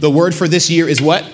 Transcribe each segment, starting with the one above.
The word for this year is what?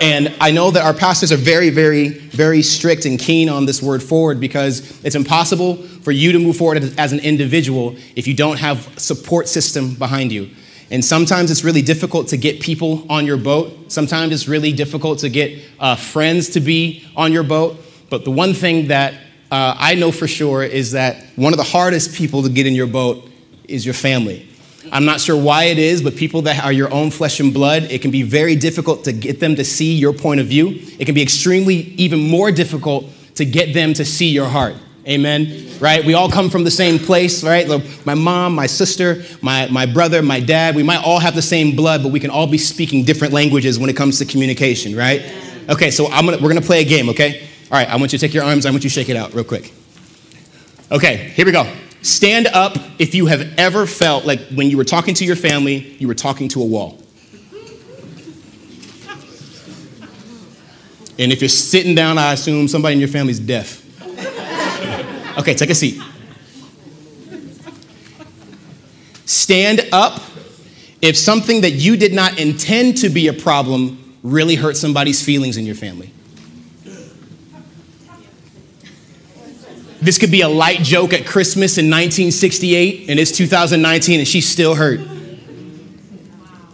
And I know that our pastors are very, very, very strict and keen on this word forward because it's impossible for you to move forward as an individual if you don't have support system behind you. And sometimes it's really difficult to get people on your boat. Sometimes it's really difficult to get uh, friends to be on your boat. But the one thing that uh, I know for sure is that one of the hardest people to get in your boat is your family. I'm not sure why it is, but people that are your own flesh and blood, it can be very difficult to get them to see your point of view. It can be extremely, even more difficult to get them to see your heart. Amen. Right? We all come from the same place, right? My mom, my sister, my, my brother, my dad, we might all have the same blood, but we can all be speaking different languages when it comes to communication, right? Okay, so I'm gonna, we're gonna play a game, okay? All right, I want you to take your arms, I want you to shake it out real quick. Okay, here we go. Stand up if you have ever felt like when you were talking to your family, you were talking to a wall. And if you're sitting down, I assume somebody in your family's deaf. Okay, take a seat. Stand up if something that you did not intend to be a problem really hurt somebody's feelings in your family. This could be a light joke at Christmas in 1968, and it's 2019, and she's still hurt.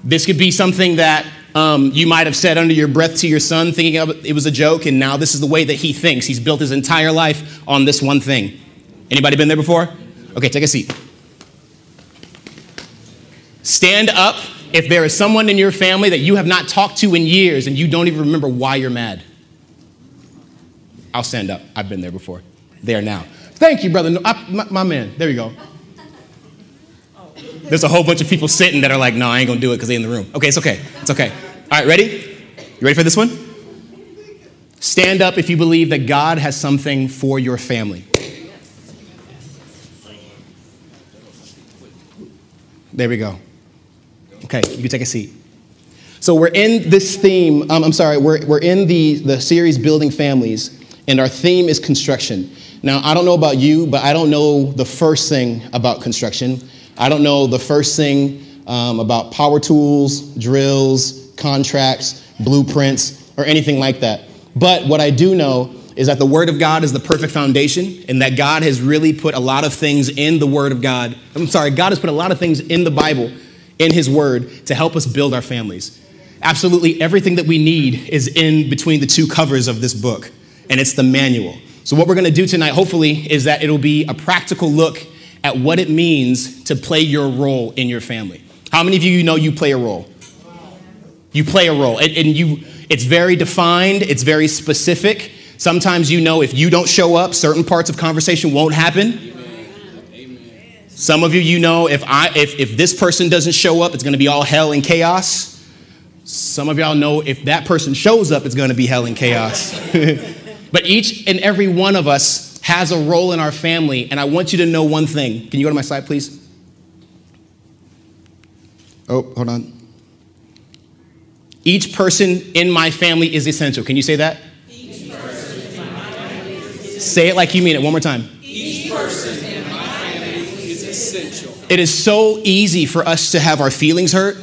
This could be something that um, you might have said under your breath to your son, thinking it was a joke, and now this is the way that he thinks. He's built his entire life on this one thing. Anybody been there before? Okay, take a seat. Stand up if there is someone in your family that you have not talked to in years and you don't even remember why you're mad. I'll stand up. I've been there before there now. Thank you, brother. No, I, my, my, man. There you go. There's a whole bunch of people sitting that are like, no, I ain't gonna do it because they're in the room. Okay, it's okay. It's okay. All right, ready? You ready for this one? Stand up if you believe that God has something for your family. There we go. Okay, you can take a seat. So we're in this theme, um, I'm sorry, we're, we're in the, the series Building Families, and our theme is construction. Now, I don't know about you, but I don't know the first thing about construction. I don't know the first thing um, about power tools, drills, contracts, blueprints, or anything like that. But what I do know is that the Word of God is the perfect foundation, and that God has really put a lot of things in the Word of God. I'm sorry, God has put a lot of things in the Bible, in His Word, to help us build our families. Absolutely everything that we need is in between the two covers of this book, and it's the manual. So, what we're going to do tonight, hopefully, is that it'll be a practical look at what it means to play your role in your family. How many of you know you play a role? You play a role, and, and you, it's very defined, it's very specific. Sometimes you know if you don't show up, certain parts of conversation won't happen. Some of you, you know, if I if, if this person doesn't show up, it's gonna be all hell and chaos. Some of y'all know if that person shows up, it's gonna be hell and chaos. But each and every one of us has a role in our family, and I want you to know one thing. Can you go to my slide, please? Oh, hold on. Each person in my family is essential. Can you say that? Say it like you mean it. One more time. Each person in my family is essential. It is so easy for us to have our feelings hurt,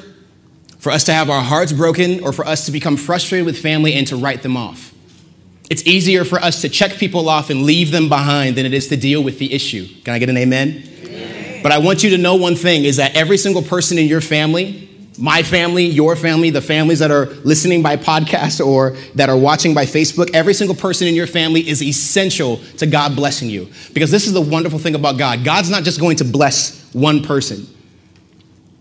for us to have our hearts broken, or for us to become frustrated with family and to write them off. It's easier for us to check people off and leave them behind than it is to deal with the issue. Can I get an amen? amen? But I want you to know one thing is that every single person in your family, my family, your family, the families that are listening by podcast or that are watching by Facebook, every single person in your family is essential to God blessing you. Because this is the wonderful thing about God God's not just going to bless one person.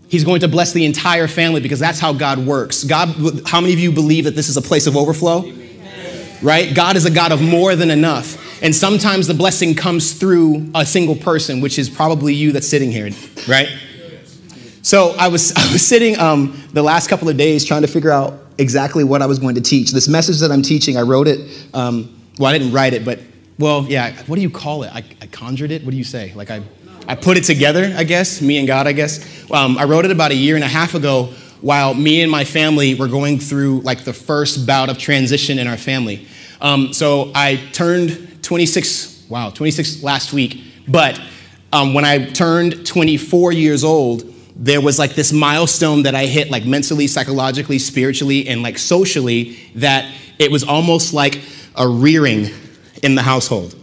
He's going to bless the entire family because that's how God works. God, how many of you believe that this is a place of overflow? Amen right? God is a God of more than enough. And sometimes the blessing comes through a single person, which is probably you that's sitting here, right? So I was, I was sitting um, the last couple of days trying to figure out exactly what I was going to teach. This message that I'm teaching, I wrote it. Um, well, I didn't write it, but well, yeah. What do you call it? I, I, conjured it. What do you say? Like I, I put it together. I guess me and God. I guess um, I wrote it about a year and a half ago while me and my family were going through like the first bout of transition in our family. Um, so I turned 26, wow, 26 last week. But um, when I turned 24 years old, there was like this milestone that I hit, like mentally, psychologically, spiritually, and like socially, that it was almost like a rearing in the household.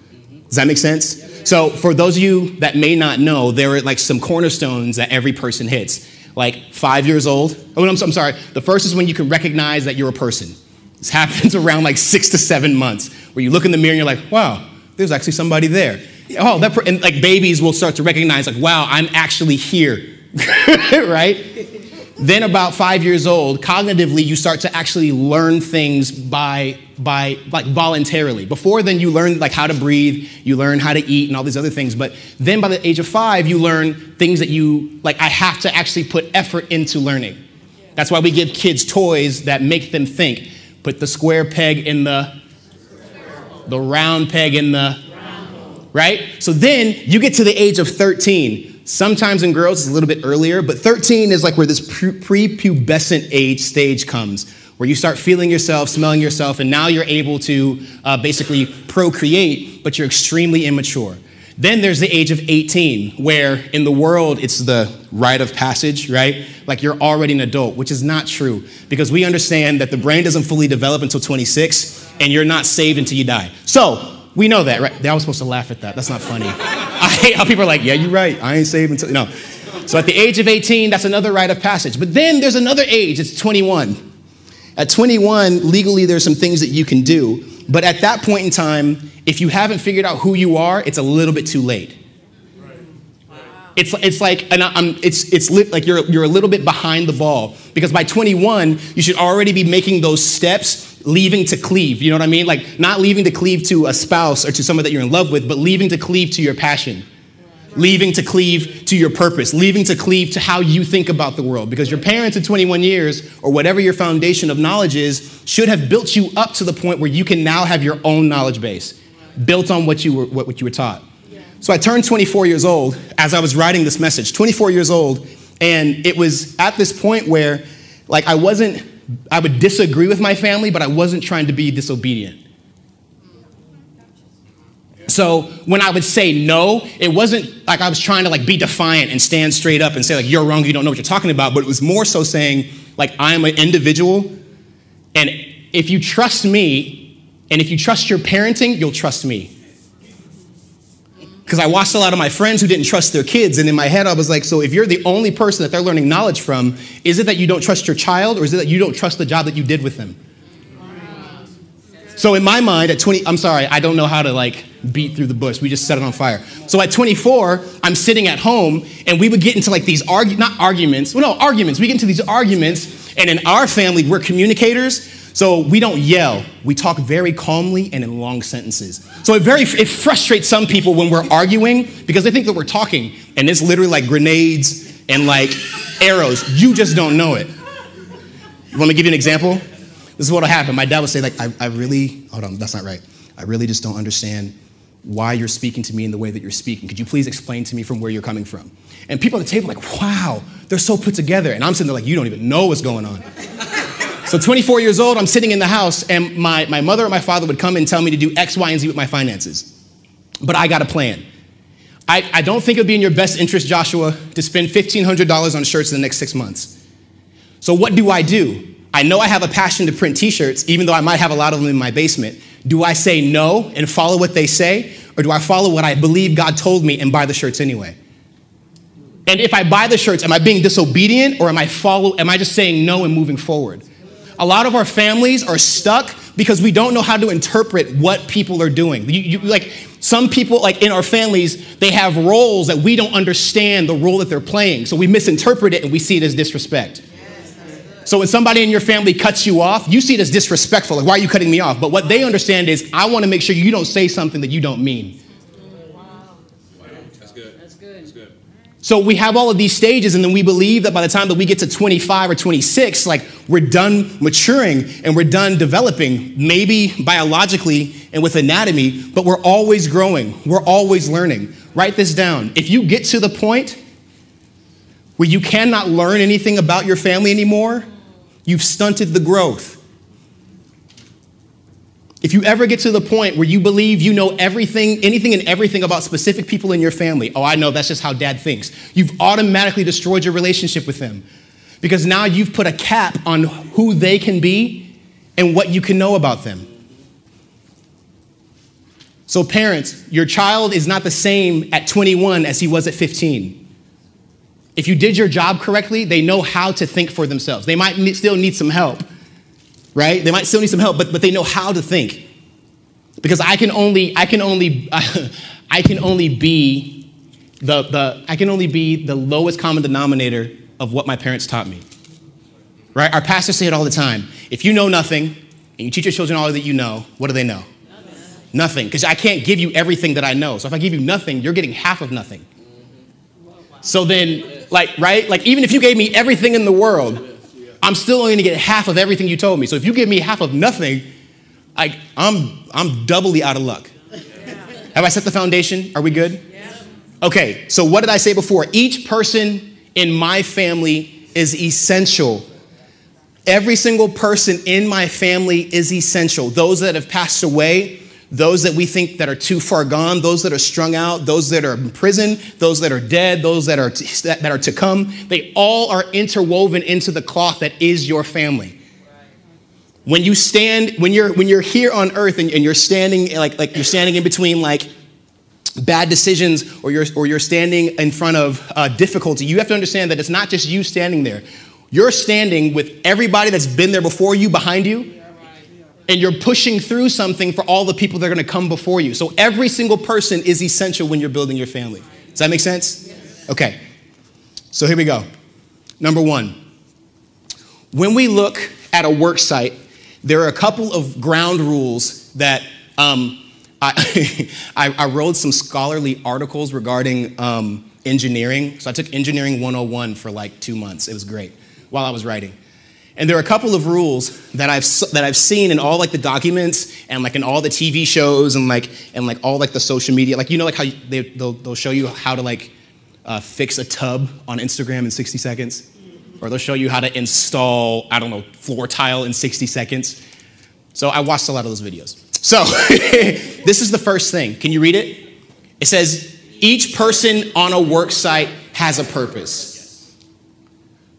Does that make sense? So, for those of you that may not know, there are like some cornerstones that every person hits. Like five years old. Oh, I'm, I'm sorry. The first is when you can recognize that you're a person. This happens around like six to seven months, where you look in the mirror and you're like, wow, there's actually somebody there. Oh, that and like babies will start to recognize, like, wow, I'm actually here, right? Then about five years old, cognitively, you start to actually learn things by by like voluntarily. Before then, you learn like how to breathe, you learn how to eat, and all these other things. But then, by the age of five, you learn things that you like. I have to actually put effort into learning. That's why we give kids toys that make them think. Put the square peg in the the round peg in the right? So then you get to the age of 13. Sometimes in girls it's a little bit earlier, but 13 is like where this prepubescent age stage comes, where you start feeling yourself, smelling yourself, and now you're able to uh, basically procreate, but you're extremely immature. Then there's the age of 18, where in the world it's the rite of passage, right? Like you're already an adult, which is not true because we understand that the brain doesn't fully develop until 26 and you're not saved until you die. So we know that, right? I was supposed to laugh at that. That's not funny. I hate how people are like, yeah, you're right. I ain't saved until, no. So at the age of 18, that's another rite of passage. But then there's another age, it's 21. At 21, legally, there's some things that you can do. But at that point in time, if you haven't figured out who you are, it's a little bit too late. It's, it's like, and I'm, it's, it's like you're, you're a little bit behind the ball because by 21, you should already be making those steps leaving to cleave. You know what I mean? Like not leaving to cleave to a spouse or to someone that you're in love with, but leaving to cleave to your passion. Leaving to cleave to your purpose, leaving to cleave to how you think about the world. Because your parents at 21 years, or whatever your foundation of knowledge is, should have built you up to the point where you can now have your own knowledge base, built on what you were, what you were taught. So I turned 24 years old as I was writing this message, 24 years old, and it was at this point where, like, I wasn't I would disagree with my family, but I wasn't trying to be disobedient. So when I would say no, it wasn't like I was trying to like be defiant and stand straight up and say like you're wrong, you don't know what you're talking about, but it was more so saying like I'm an individual and if you trust me and if you trust your parenting, you'll trust me because I watched a lot of my friends who didn't trust their kids. And in my head, I was like, so if you're the only person that they're learning knowledge from, is it that you don't trust your child or is it that you don't trust the job that you did with them? So in my mind, at 20, I'm sorry, I don't know how to like beat through the bush. We just set it on fire. So at 24, I'm sitting at home and we would get into like these argu- not arguments, well, no, arguments. We get into these arguments, and in our family, we're communicators. So we don't yell. We talk very calmly and in long sentences. So it very it frustrates some people when we're arguing because they think that we're talking and it's literally like grenades and like arrows. You just don't know it. You want me to give you an example? This is what'll happen. My dad would say like, I, I really, hold on, that's not right. I really just don't understand why you're speaking to me in the way that you're speaking. Could you please explain to me from where you're coming from? And people at the table like, wow, they're so put together. And I'm sitting there like, you don't even know what's going on. So 24 years old, I'm sitting in the house, and my, my mother or my father would come and tell me to do X, Y, and Z with my finances. But I got a plan. I, I don't think it would be in your best interest, Joshua, to spend $1,500 on shirts in the next six months. So what do I do? I know I have a passion to print t-shirts, even though I might have a lot of them in my basement. Do I say no and follow what they say? Or do I follow what I believe God told me and buy the shirts anyway? And if I buy the shirts, am I being disobedient or am I follow am I just saying no and moving forward? A lot of our families are stuck because we don't know how to interpret what people are doing. You, you, like some people, like in our families, they have roles that we don't understand the role that they're playing. So we misinterpret it and we see it as disrespect. So when somebody in your family cuts you off, you see it as disrespectful. Like, why are you cutting me off? But what they understand is, I want to make sure you don't say something that you don't mean. So we have all of these stages, and then we believe that by the time that we get to 25 or 26, like we're done maturing and we're done developing, maybe biologically and with anatomy, but we're always growing. We're always learning. Write this down. If you get to the point where you cannot learn anything about your family anymore, you've stunted the growth. If you ever get to the point where you believe you know everything, anything and everything about specific people in your family, oh, I know that's just how dad thinks, you've automatically destroyed your relationship with them. Because now you've put a cap on who they can be and what you can know about them. So, parents, your child is not the same at 21 as he was at 15. If you did your job correctly, they know how to think for themselves. They might still need some help, right? They might still need some help, but, but they know how to think. Because I can only, I can only, I can only be the, the, I can only be the lowest common denominator of what my parents taught me. Right? Our pastors say it all the time. If you know nothing and you teach your children all that you know, what do they know? Nothing. Because I can't give you everything that I know. So if I give you nothing, you're getting half of nothing. So then, like, right? Like, even if you gave me everything in the world, I'm still only gonna get half of everything you told me. So if you give me half of nothing, I, I'm, I'm doubly out of luck. Have I set the foundation? Are we good? Okay, so what did I say before? Each person in my family is essential. Every single person in my family is essential. Those that have passed away, those that we think that are too far gone, those that are strung out, those that are in prison, those that are dead, those that are to, that are to come, they all are interwoven into the cloth that is your family. When you stand, when you're when you're here on earth and, and you're standing like like you're standing in between like bad decisions or you're or you're standing in front of uh, difficulty, you have to understand that it's not just you standing there. You're standing with everybody that's been there before you, behind you and you're pushing through something for all the people that are going to come before you. So every single person is essential when you're building your family. Does that make sense? Okay. So here we go. Number one, when we look at a work site, there are a couple of ground rules that um, I, I, I, wrote some scholarly articles regarding um, engineering. So I took Engineering 101 for like two months. It was great while I was writing. And there are a couple of rules that I've, that I've seen in all like the documents and like in all the TV shows and like, and like all like the social media. Like, you know, like how they, they'll, they'll show you how to like uh, fix a tub on Instagram in 60 seconds. Or they'll show you how to install, I don't know, floor tile in 60 seconds. So I watched a lot of those videos. So this is the first thing. Can you read it? It says, each person on a work site has a purpose.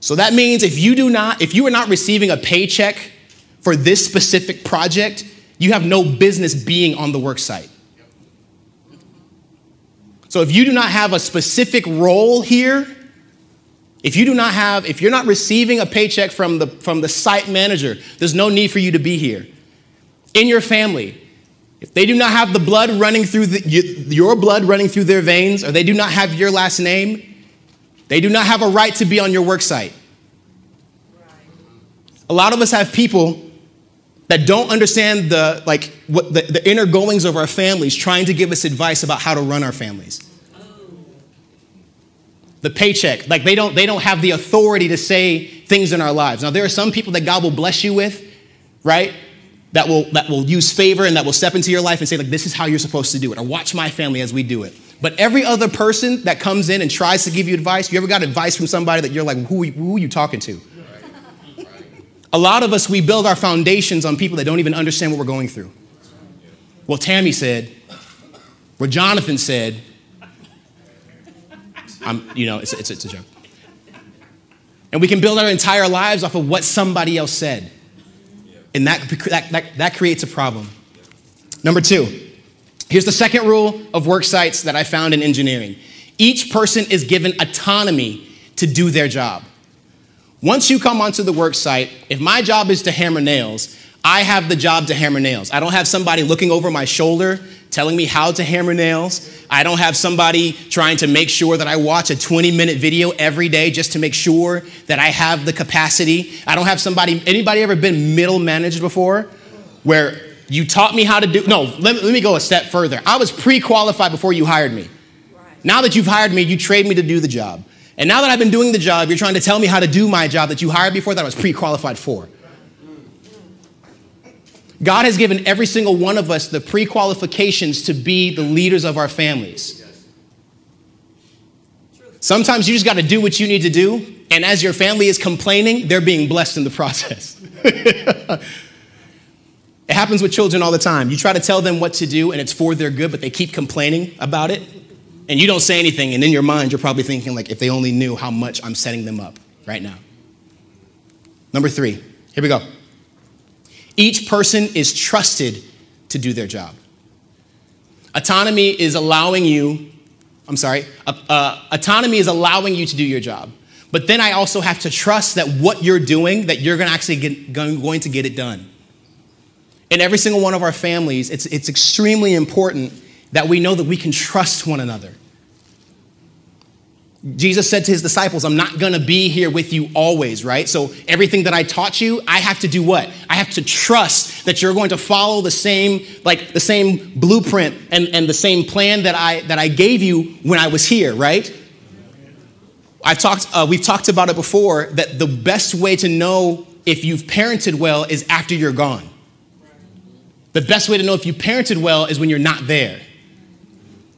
So that means if you do not, if you are not receiving a paycheck for this specific project, you have no business being on the work site. So if you do not have a specific role here, if you do not have, if you're not receiving a paycheck from the, from the site manager, there's no need for you to be here. In your family, if they do not have the blood running through the, your blood running through their veins, or they do not have your last name, they do not have a right to be on your work site. A lot of us have people that don't understand the like what the, the inner goings of our families trying to give us advice about how to run our families. The paycheck like they don't they don't have the authority to say things in our lives. Now there are some people that god will bless you with right that will that will use favor and that will step into your life and say like this is how you're supposed to do it or watch my family as we do it but every other person that comes in and tries to give you advice, you ever got advice from somebody that you're like, who, who are you talking to? A lot of us, we build our foundations on people that don't even understand what we're going through. Well, Tammy said, what Jonathan said, I'm, you know, it's, it's, it's a joke. And we can build our entire lives off of what somebody else said. And that, that, that, that creates a problem. Number two, Here's the second rule of work sites that I found in engineering each person is given autonomy to do their job. Once you come onto the work site, if my job is to hammer nails, I have the job to hammer nails. I don't have somebody looking over my shoulder telling me how to hammer nails. I don't have somebody trying to make sure that I watch a 20 minute video every day just to make sure that I have the capacity. I don't have somebody, anybody ever been middle managed before? Where you taught me how to do, no, let, let me go a step further. I was pre qualified before you hired me. Right. Now that you've hired me, you trade me to do the job. And now that I've been doing the job, you're trying to tell me how to do my job that you hired me for that I was pre qualified for. God has given every single one of us the pre qualifications to be the leaders of our families. Sometimes you just got to do what you need to do, and as your family is complaining, they're being blessed in the process. It happens with children all the time. You try to tell them what to do and it's for their good, but they keep complaining about it. And you don't say anything, and in your mind, you're probably thinking, like, if they only knew how much I'm setting them up right now. Number three, here we go. Each person is trusted to do their job. Autonomy is allowing you, I'm sorry, uh, uh, autonomy is allowing you to do your job. But then I also have to trust that what you're doing, that you're gonna actually get, going to get it done. In every single one of our families, it's, it's extremely important that we know that we can trust one another. Jesus said to his disciples, I'm not gonna be here with you always, right? So everything that I taught you, I have to do what? I have to trust that you're going to follow the same, like the same blueprint and, and the same plan that I that I gave you when I was here, right? I've talked, uh, we've talked about it before that the best way to know if you've parented well is after you're gone. The best way to know if you parented well is when you're not there.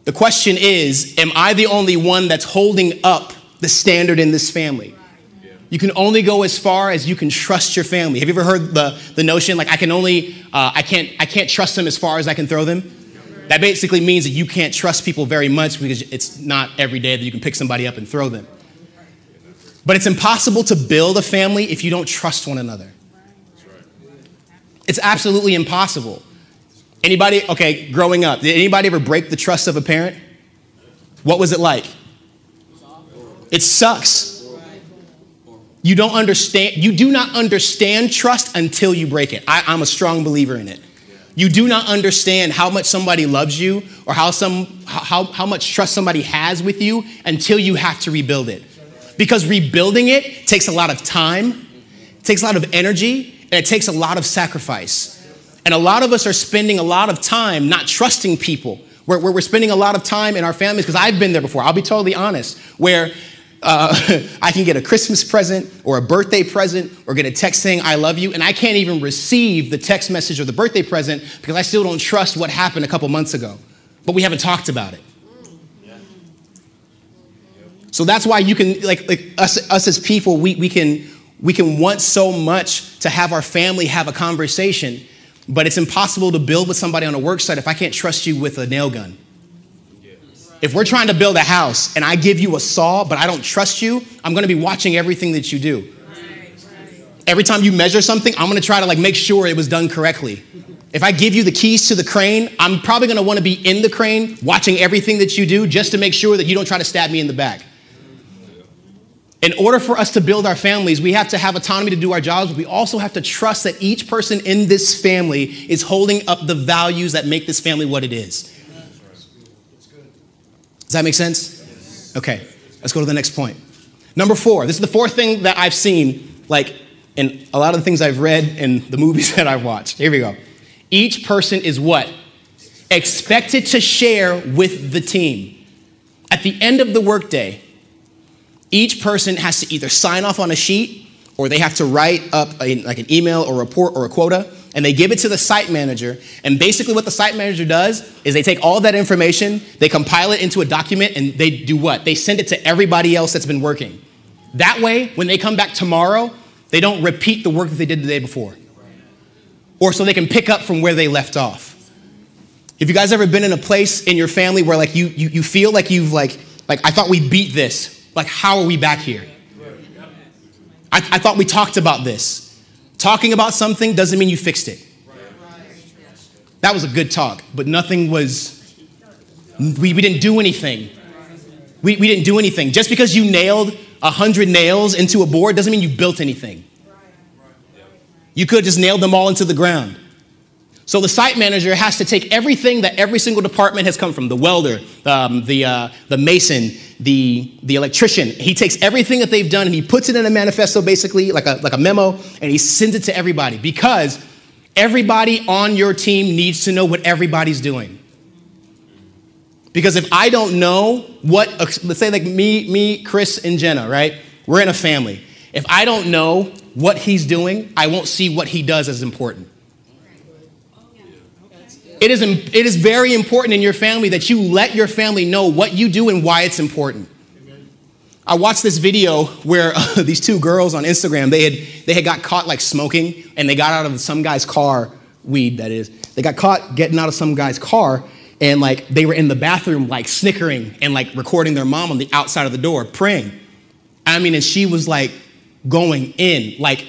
The question is Am I the only one that's holding up the standard in this family? You can only go as far as you can trust your family. Have you ever heard the, the notion like I can only uh, I can't I can't trust them as far as I can throw them? That basically means that you can't trust people very much because it's not every day that you can pick somebody up and throw them. But it's impossible to build a family if you don't trust one another. It's absolutely impossible. Anybody, okay, growing up, did anybody ever break the trust of a parent? What was it like? It sucks. You don't understand, you do not understand trust until you break it. I, am a strong believer in it. You do not understand how much somebody loves you or how, some, how, how much trust somebody has with you until you have to rebuild it. Because rebuilding it takes a lot of time, takes a lot of energy, and it takes a lot of sacrifice. And a lot of us are spending a lot of time not trusting people. Where, we're spending a lot of time in our families, because I've been there before, I'll be totally honest, where uh, I can get a Christmas present or a birthday present or get a text saying, I love you, and I can't even receive the text message or the birthday present because I still don't trust what happened a couple months ago. But we haven't talked about it. So that's why you can, like, like us, us as people, we, we, can, we can want so much to have our family have a conversation, but it's impossible to build with somebody on a work site if I can't trust you with a nail gun. If we're trying to build a house and I give you a saw, but I don't trust you, I'm gonna be watching everything that you do. Every time you measure something, I'm gonna try to like make sure it was done correctly. If I give you the keys to the crane, I'm probably gonna wanna be in the crane, watching everything that you do, just to make sure that you don't try to stab me in the back. In order for us to build our families, we have to have autonomy to do our jobs, but we also have to trust that each person in this family is holding up the values that make this family what it is. Does that make sense? Okay, let's go to the next point. Number four, this is the fourth thing that I've seen, like in a lot of the things I've read and the movies that I've watched. Here we go. Each person is what? Expected to share with the team. At the end of the workday, each person has to either sign off on a sheet or they have to write up a, like an email or report or a quota and they give it to the site manager. And basically what the site manager does is they take all that information they compile it into a document and they do what? They send it to everybody else that's been working. That way when they come back tomorrow they don't repeat the work that they did the day before. Or so they can pick up from where they left off. Have you guys ever been in a place in your family where like you you, you feel like you've like like i thought we beat this like, how are we back here? I, I thought we talked about this. Talking about something doesn't mean you fixed it. That was a good talk, but nothing was, we, we didn't do anything. We, we didn't do anything. Just because you nailed a hundred nails into a board doesn't mean you built anything. You could have just nailed them all into the ground. So the site manager has to take everything that every single department has come from the welder, um, the, uh, the mason, the, the electrician. He takes everything that they've done and he puts it in a manifesto, basically, like a, like a memo, and he sends it to everybody because everybody on your team needs to know what everybody's doing. Because if I don't know what, let's say like me, me, Chris, and Jenna, right? We're in a family. If I don't know what he's doing, I won't see what he does as important. It is, it is very important in your family that you let your family know what you do and why it's important. I watched this video where uh, these two girls on Instagram, they had, they had got caught like smoking and they got out of some guy's car weed, that is. They got caught getting out of some guy's car, and like they were in the bathroom, like snickering and like recording their mom on the outside of the door, praying. I mean, and she was like going in, like,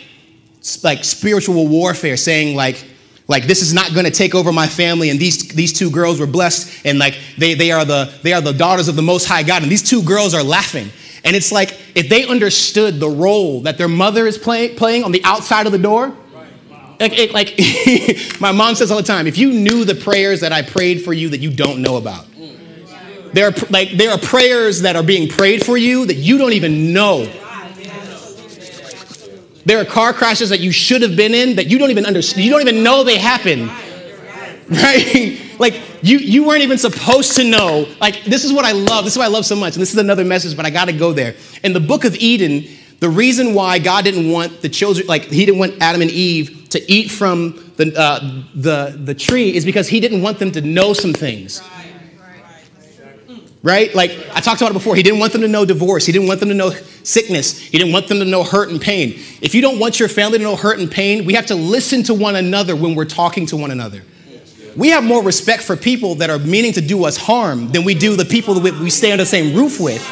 like spiritual warfare, saying like, like this is not going to take over my family and these these two girls were blessed and like they they are the they are the daughters of the most high god and these two girls are laughing. And it's like if they understood the role that their mother is play, playing on the outside of the door like, it, like my mom says all the time if you knew the prayers that i prayed for you that you don't know about there are like there are prayers that are being prayed for you that you don't even know there are car crashes that you should have been in that you don't even understand. You don't even know they happened. Right? like you you weren't even supposed to know. Like this is what I love. This is what I love so much. And this is another message, but I got to go there. In the book of Eden, the reason why God didn't want the children, like He didn't want Adam and Eve to eat from the uh, the the tree, is because He didn't want them to know some things right? Like I talked about it before. He didn't want them to know divorce. He didn't want them to know sickness. He didn't want them to know hurt and pain. If you don't want your family to know hurt and pain, we have to listen to one another when we're talking to one another. We have more respect for people that are meaning to do us harm than we do the people that we stay under the same roof with.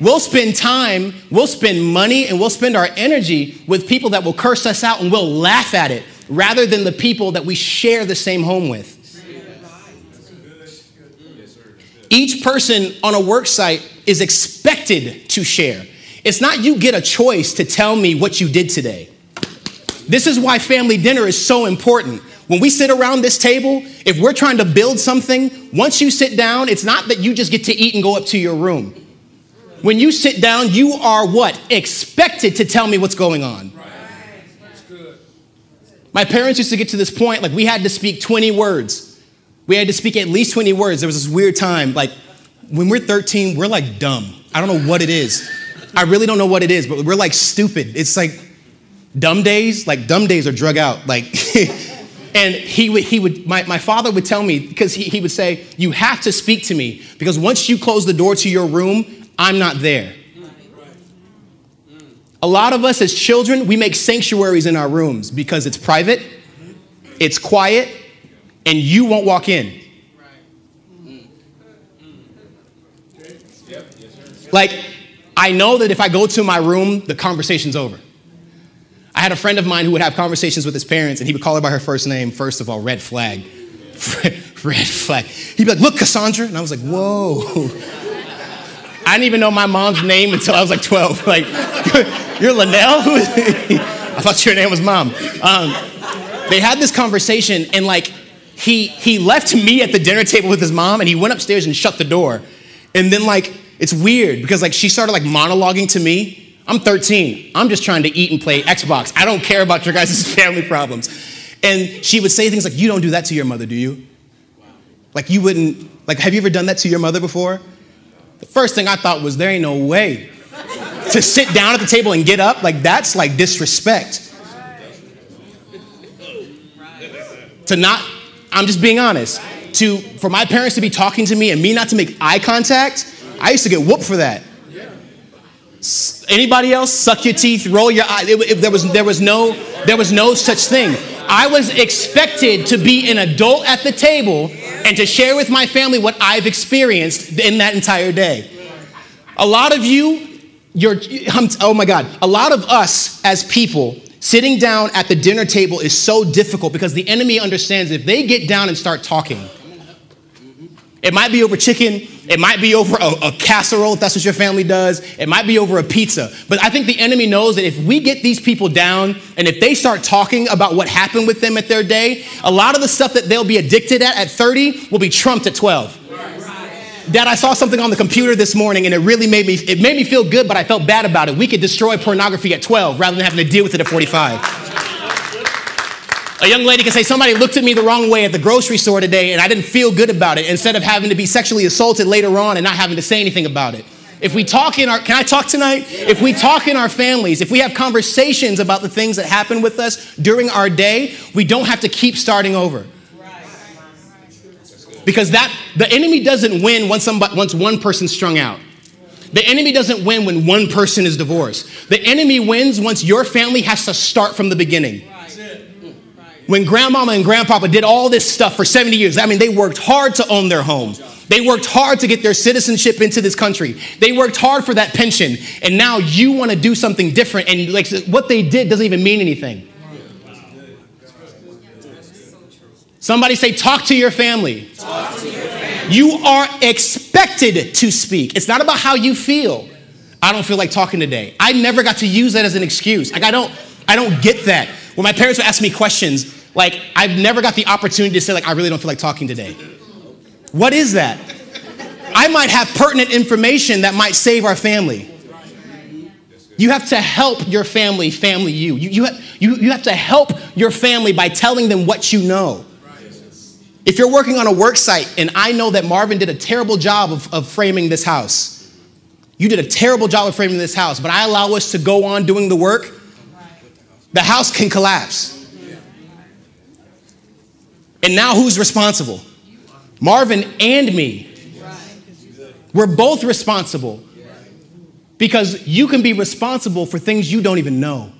We'll spend time, we'll spend money, and we'll spend our energy with people that will curse us out and we'll laugh at it rather than the people that we share the same home with. Each person on a work site is expected to share. It's not you get a choice to tell me what you did today. This is why family dinner is so important. When we sit around this table, if we're trying to build something, once you sit down, it's not that you just get to eat and go up to your room. When you sit down, you are what? Expected to tell me what's going on. My parents used to get to this point, like we had to speak 20 words we had to speak at least 20 words. There was this weird time, like when we're 13, we're like dumb. I don't know what it is. I really don't know what it is, but we're like stupid. It's like dumb days, like dumb days are drug out. Like, and he would, he would my, my father would tell me, because he, he would say, You have to speak to me, because once you close the door to your room, I'm not there. A lot of us as children, we make sanctuaries in our rooms because it's private, it's quiet, and you won't walk in. Like, I know that if I go to my room, the conversation's over. I had a friend of mine who would have conversations with his parents, and he would call her by her first name. First of all, red flag. red flag. He'd be like, Look, Cassandra. And I was like, Whoa. I didn't even know my mom's name until I was like 12. Like, you're Linnell? I thought your name was mom. Um, they had this conversation, and like, he, he left me at the dinner table with his mom and he went upstairs and shut the door. And then, like, it's weird because, like, she started, like, monologuing to me. I'm 13. I'm just trying to eat and play Xbox. I don't care about your guys' family problems. And she would say things like, You don't do that to your mother, do you? Like, you wouldn't, like, have you ever done that to your mother before? The first thing I thought was, There ain't no way. to sit down at the table and get up, like, that's like disrespect. To not I'm just being honest. To for my parents to be talking to me and me not to make eye contact, I used to get whooped for that. Anybody else suck your teeth, roll your eye? It, it, there was there was no there was no such thing. I was expected to be an adult at the table and to share with my family what I've experienced in that entire day. A lot of you, you're oh my God, a lot of us as people Sitting down at the dinner table is so difficult because the enemy understands if they get down and start talking, it might be over chicken, it might be over a, a, casserole if that's what your family does, it might be over a pizza. But I think the enemy knows that if we get these people down and if they start talking about what happened with them at their day, a lot of the stuff that they'll be addicted at at 30 will be trumped at 12. Dad, I saw something on the computer this morning and it really made me, it made me feel good, but I felt bad about it. We could destroy pornography at 12 rather than having to deal with it at 45. A young lady can say, Somebody looked at me the wrong way at the grocery store today and I didn't feel good about it, instead of having to be sexually assaulted later on and not having to say anything about it. If we talk in our, can I talk tonight? If we talk in our families, if we have conversations about the things that happen with us during our day, we don't have to keep starting over. Because that the enemy doesn't win once, somebody, once one person's strung out. The enemy doesn't win when one person is divorced. The enemy wins once your family has to start from the beginning. When grandmama and grandpapa did all this stuff for 70 years, I mean, they worked hard to own their home. They worked hard to get their citizenship into this country. They worked hard for that pension. And now you want to do something different. And like what they did doesn't even mean anything. Somebody say, talk to your family. Talk to your family. You are expected to speak. It's not about how you feel. I don't feel like talking today. I never got to use that as an excuse. Like I don't, I don't get that. When my parents would ask me questions, like I've never got the opportunity to say, like, I really don't feel like talking today. What is that? I might have pertinent information that might save our family. You have to help your family, family you. You, you, have, you, you have to help your family by telling them what you know. If you're working on a work site, and I know that Marvin did a terrible job of, of framing this house, you did a terrible job of framing this house, but I allow us to go on doing the work, the house can collapse. And now who's responsible? Marvin and me. We're both responsible because you can be responsible for things you don't even know.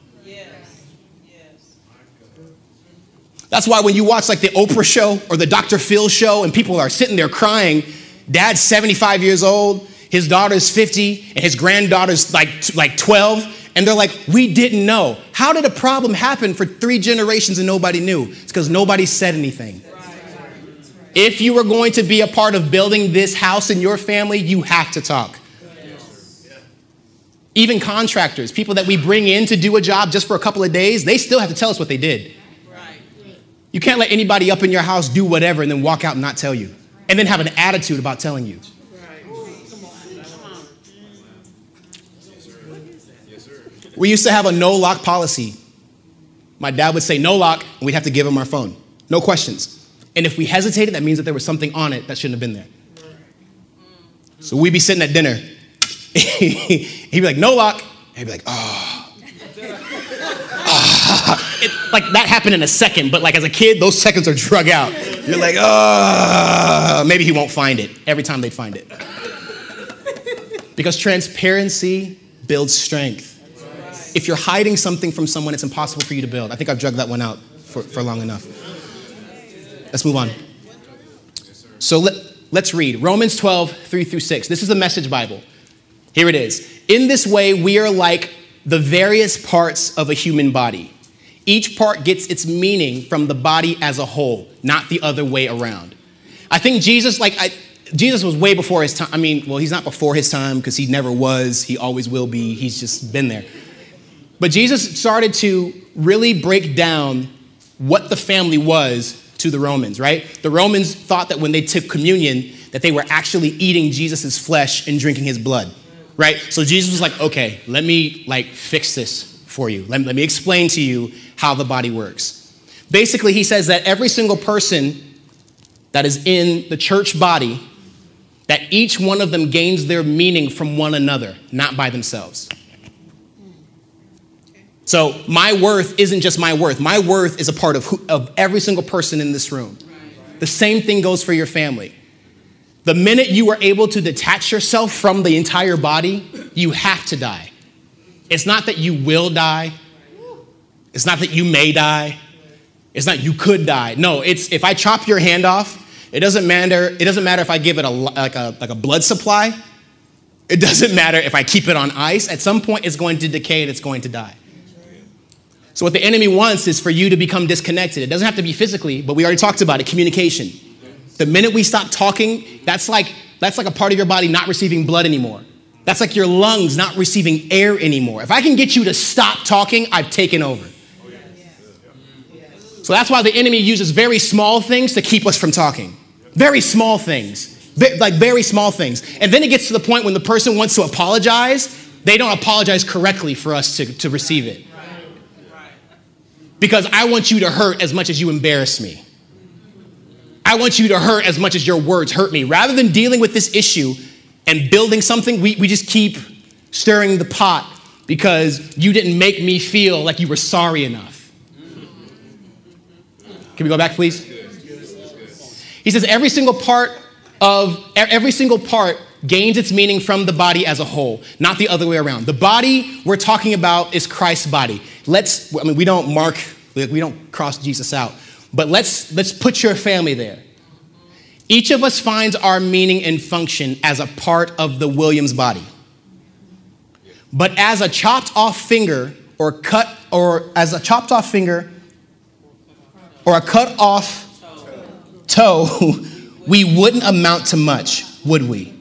That's why when you watch like the Oprah show or the Dr. Phil show and people are sitting there crying, dad's 75 years old, his daughter's 50, and his granddaughter's like, like 12, and they're like, we didn't know. How did a problem happen for three generations and nobody knew? It's because nobody said anything. If you are going to be a part of building this house in your family, you have to talk. Even contractors, people that we bring in to do a job just for a couple of days, they still have to tell us what they did. You can't let anybody up in your house do whatever and then walk out and not tell you, and then have an attitude about telling you. We used to have a no lock policy. My dad would say no lock, and we'd have to give him our phone. No questions. And if we hesitated, that means that there was something on it that shouldn't have been there. So we'd be sitting at dinner. He'd be like, no lock. He'd be like, oh. It, like that happened in a second, but like as a kid, those seconds are drug out. You're like, oh. Maybe he won't find it. Every time they find it. Because transparency builds strength. If you're hiding something from someone, it's impossible for you to build. I think I've drugged that one out for, for long enough. Let's move on. So let, let's read Romans 12, 3 through 6. This is the message Bible. Here it is. In this way, we are like the various parts of a human body. Each part gets its meaning from the body as a whole, not the other way around. I think Jesus, like, I, Jesus was way before his time. I mean, well, he's not before his time because he never was. He always will be. He's just been there. But Jesus started to really break down what the family was to the Romans, right? The Romans thought that when they took communion, that they were actually eating Jesus' flesh and drinking his blood, right? So Jesus was like, okay, let me like fix this for you. Let, let me explain to you how the body works. Basically, he says that every single person that is in the church body, that each one of them gains their meaning from one another, not by themselves. So my worth isn't just my worth. My worth is a part of, who, of every single person in this room. The same thing goes for your family. The minute you are able to detach yourself from the entire body, you have to die. It's not that you will die. It's not that you may die. It's not you could die. No, it's if I chop your hand off, it doesn't matter. It doesn't matter if I give it a like a like a blood supply. It doesn't matter if I keep it on ice. At some point, it's going to decay and it's going to die. So, what the enemy wants is for you to become disconnected. It doesn't have to be physically, but we already talked about it communication. The minute we stop talking, that's like, that's like a part of your body not receiving blood anymore. That's like your lungs not receiving air anymore. If I can get you to stop talking, I've taken over. So that's why the enemy uses very small things to keep us from talking. Very small things. Like very small things. And then it gets to the point when the person wants to apologize, they don't apologize correctly for us to, to receive it because I want you to hurt as much as you embarrass me. I want you to hurt as much as your words hurt me. Rather than dealing with this issue and building something, we, we just keep stirring the pot because you didn't make me feel like you were sorry enough. Can we go back, please? He says every single part of every single part gains its meaning from the body as a whole, not the other way around. The body we're talking about is Christ's body. Let's, I mean, we don't mark we don't cross Jesus out. But let's, let's put your family there. Each of us finds our meaning and function as a part of the Williams body. But as a chopped off finger or cut, or as a chopped off finger or a cut off toe, we wouldn't amount to much, would we?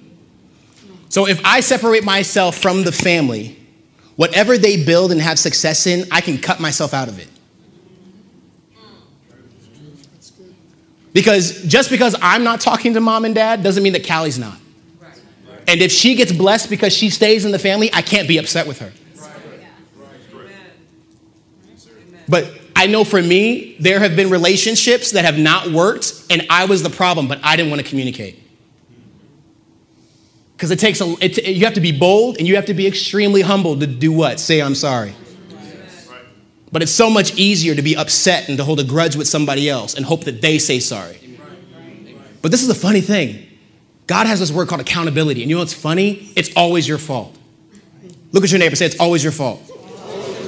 So if I separate myself from the family, whatever they build and have success in, I can cut myself out of it. Because just because I'm not talking to mom and dad doesn't mean that Callie's not. And if she gets blessed because she stays in the family, I can't be upset with her. But I know for me, there have been relationships that have not worked, and I was the problem, but I didn't want to communicate. Because it takes a, it, you have to be bold and you have to be extremely humble to do what? Say, I'm sorry. But it's so much easier to be upset and to hold a grudge with somebody else and hope that they say sorry. But this is a funny thing God has this word called accountability. And you know what's funny? It's always your fault. Look at your neighbor, say, It's always your fault.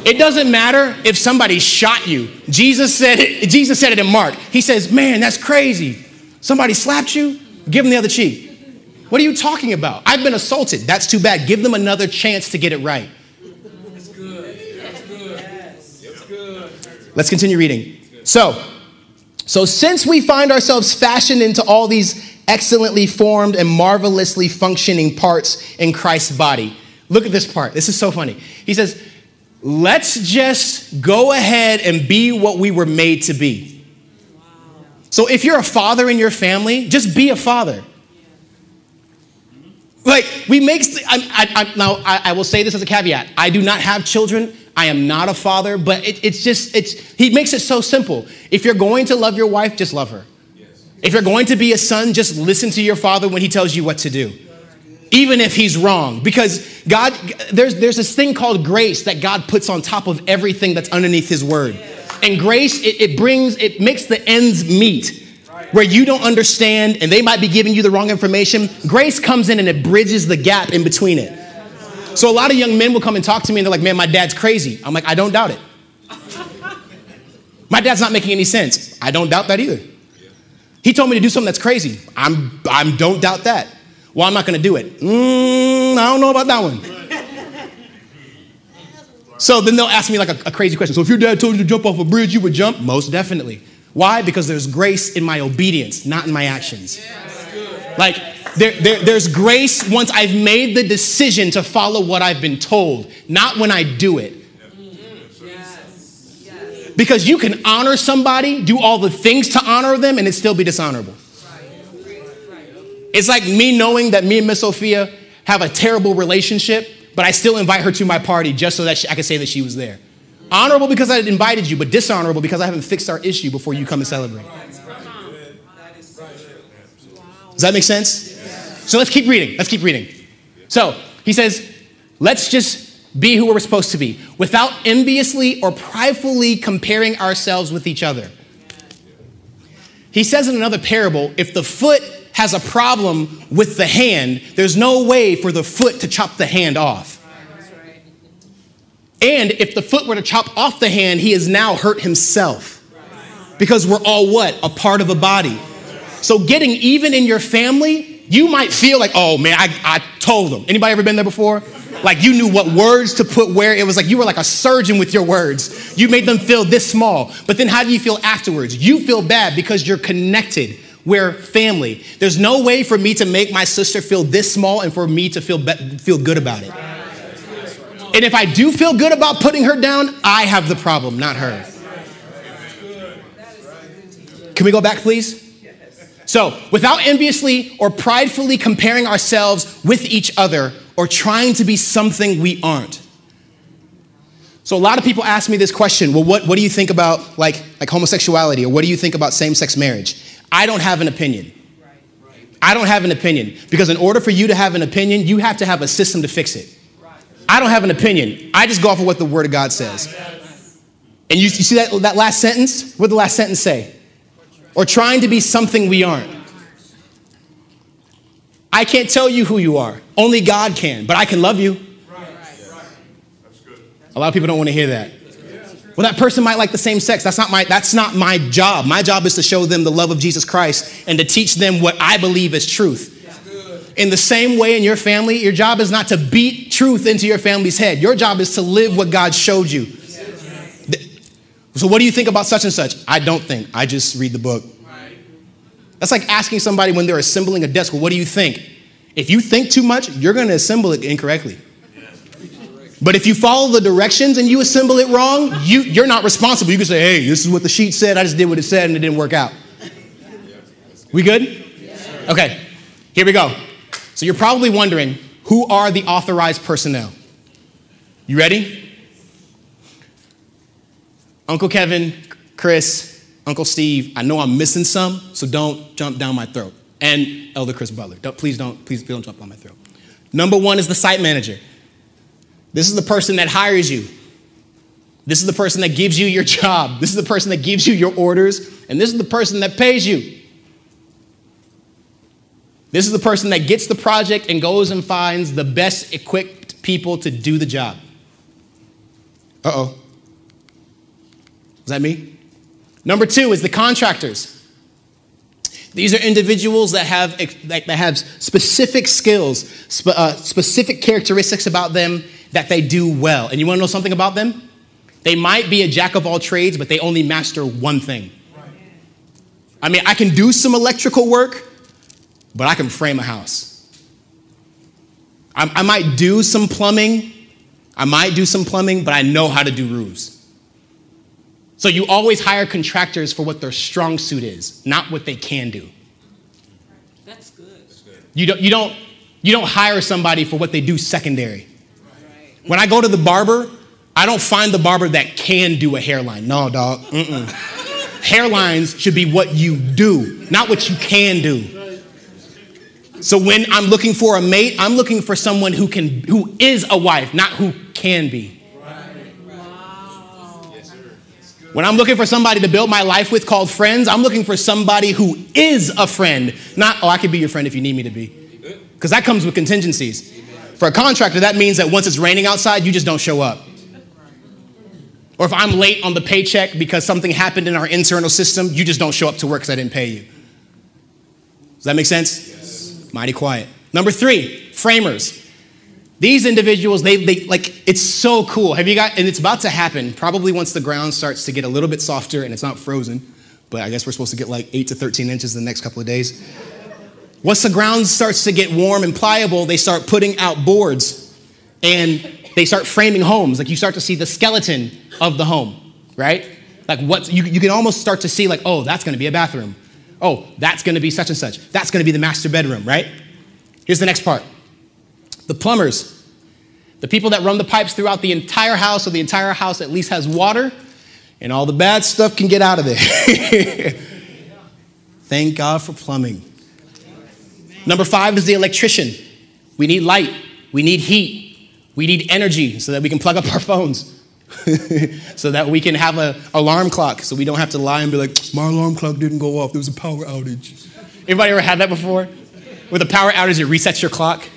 It doesn't matter if somebody shot you. Jesus said it, Jesus said it in Mark. He says, Man, that's crazy. Somebody slapped you, give them the other cheek. What are you talking about? I've been assaulted. That's too bad. Give them another chance to get it right. That's good. That's good. That's good. Let's continue reading. So, so since we find ourselves fashioned into all these excellently formed and marvelously functioning parts in Christ's body, look at this part. This is so funny. He says, let's just go ahead and be what we were made to be. So if you're a father in your family, just be a father. Like we make. I, I, I, now I, I, will say this as a caveat. I do not have children. I am not a father. But it, it's just it's. He makes it so simple. If you're going to love your wife, just love her. Yes. If you're going to be a son, just listen to your father when he tells you what to do, even if he's wrong. Because God, there's there's this thing called grace that God puts on top of everything that's underneath His word, and grace it, it brings it makes the ends meet where you don't understand and they might be giving you the wrong information, grace comes in and it bridges the gap in between it. So a lot of young men will come and talk to me and they're like, man, my dad's crazy. I'm like, I don't doubt it. My dad's not making any sense. I don't doubt that either. He told me to do something that's crazy. I'm, I'm don't doubt that. Well, I'm not going to do it. Mm, I don't know about that one. So then they'll ask me like a, a, crazy question. So if your dad told you to jump off a bridge, you would jump? Most definitely. Why? Because there's grace in my obedience, not in my actions. Like, there, there, there's grace once I've made the decision to follow what I've been told, not when I do it. Because you can honor somebody, do all the things to honor them, and it still be dishonorable. It's like me knowing that me and Miss Sophia have a terrible relationship, but I still invite her to my party just so that she, I can say that she was there. Honorable because I invited you, but dishonorable because I haven't fixed our issue before you come and celebrate. Does that make sense? So let's keep reading. Let's keep reading. So he says, let's just be who we're supposed to be without enviously or pridefully comparing ourselves with each other. He says in another parable if the foot has a problem with the hand, there's no way for the foot to chop the hand off. And if the foot were to chop off the hand, he has now hurt himself. Because we're all what? A part of a body. So getting even in your family, you might feel like, oh man, I, I told them. Anybody ever been there before? Like you knew what words to put where. It was like you were like a surgeon with your words. You made them feel this small. But then how do you feel afterwards? You feel bad because you're connected. We're family. There's no way for me to make my sister feel this small and for me to feel, be- feel good about it. And if I do feel good about putting her down, I have the problem, not her. Can we go back, please? So, without enviously or pridefully comparing ourselves with each other or trying to be something we aren't. So, a lot of people ask me this question well, what, what do you think about like, like homosexuality or what do you think about same sex marriage? I don't have an opinion. I don't have an opinion because in order for you to have an opinion, you have to have a system to fix it. I don't have an opinion. I just go off of what the Word of God says. And you, you see that, that last sentence? What did the last sentence say? Or trying to be something we aren't. I can't tell you who you are. Only God can, but I can love you. A lot of people don't want to hear that. Well, that person might like the same sex. That's not my, that's not my job. My job is to show them the love of Jesus Christ and to teach them what I believe is truth. In the same way in your family, your job is not to beat truth into your family's head. Your job is to live what God showed you. So, what do you think about such and such? I don't think. I just read the book. That's like asking somebody when they're assembling a desk, well, what do you think? If you think too much, you're going to assemble it incorrectly. But if you follow the directions and you assemble it wrong, you, you're not responsible. You can say, hey, this is what the sheet said. I just did what it said and it didn't work out. We good? Okay, here we go. So you're probably wondering who are the authorized personnel? You ready? Uncle Kevin, Chris, Uncle Steve, I know I'm missing some, so don't jump down my throat. And Elder Chris Butler. Don't, please don't, please don't jump on my throat. Number one is the site manager. This is the person that hires you. This is the person that gives you your job. This is the person that gives you your orders. And this is the person that pays you. This is the person that gets the project and goes and finds the best equipped people to do the job. Uh oh. Is that me? Number two is the contractors. These are individuals that have, that have specific skills, spe- uh, specific characteristics about them that they do well. And you want to know something about them? They might be a jack of all trades, but they only master one thing. I mean, I can do some electrical work, but I can frame a house. I, I might do some plumbing. I might do some plumbing, but I know how to do roofs. So you always hire contractors for what their strong suit is, not what they can do. That's good. You don't, you don't, you don't hire somebody for what they do secondary. When I go to the barber, I don't find the barber that can do a hairline. No, dog. Mm-mm. Hairlines should be what you do, not what you can do. So when I'm looking for a mate, I'm looking for someone who can who is a wife, not who can be. When I'm looking for somebody to build my life with called friends, I'm looking for somebody who is a friend, not, oh, I could be your friend if you need me to be. Because that comes with contingencies. For a contractor, that means that once it's raining outside, you just don't show up. Or if I'm late on the paycheck because something happened in our internal system, you just don't show up to work because I didn't pay you. Does that make sense? Yes. Mighty quiet. Number three, framers. These individuals, they, they like, it's so cool. Have you got, and it's about to happen probably once the ground starts to get a little bit softer and it's not frozen, but I guess we're supposed to get like 8 to 13 inches in the next couple of days. Once the ground starts to get warm and pliable, they start putting out boards and they start framing homes. Like you start to see the skeleton of the home, right? Like what, you, you can almost start to see, like, oh, that's gonna be a bathroom. Oh, that's gonna be such and such. That's gonna be the master bedroom, right? Here's the next part the plumbers, the people that run the pipes throughout the entire house, so the entire house at least has water, and all the bad stuff can get out of there. Thank God for plumbing. Number five is the electrician. We need light, we need heat, we need energy so that we can plug up our phones. so that we can have an alarm clock so we don't have to lie and be like, my alarm clock didn't go off, there was a power outage. Everybody ever had that before? With a power outage, it resets your clock?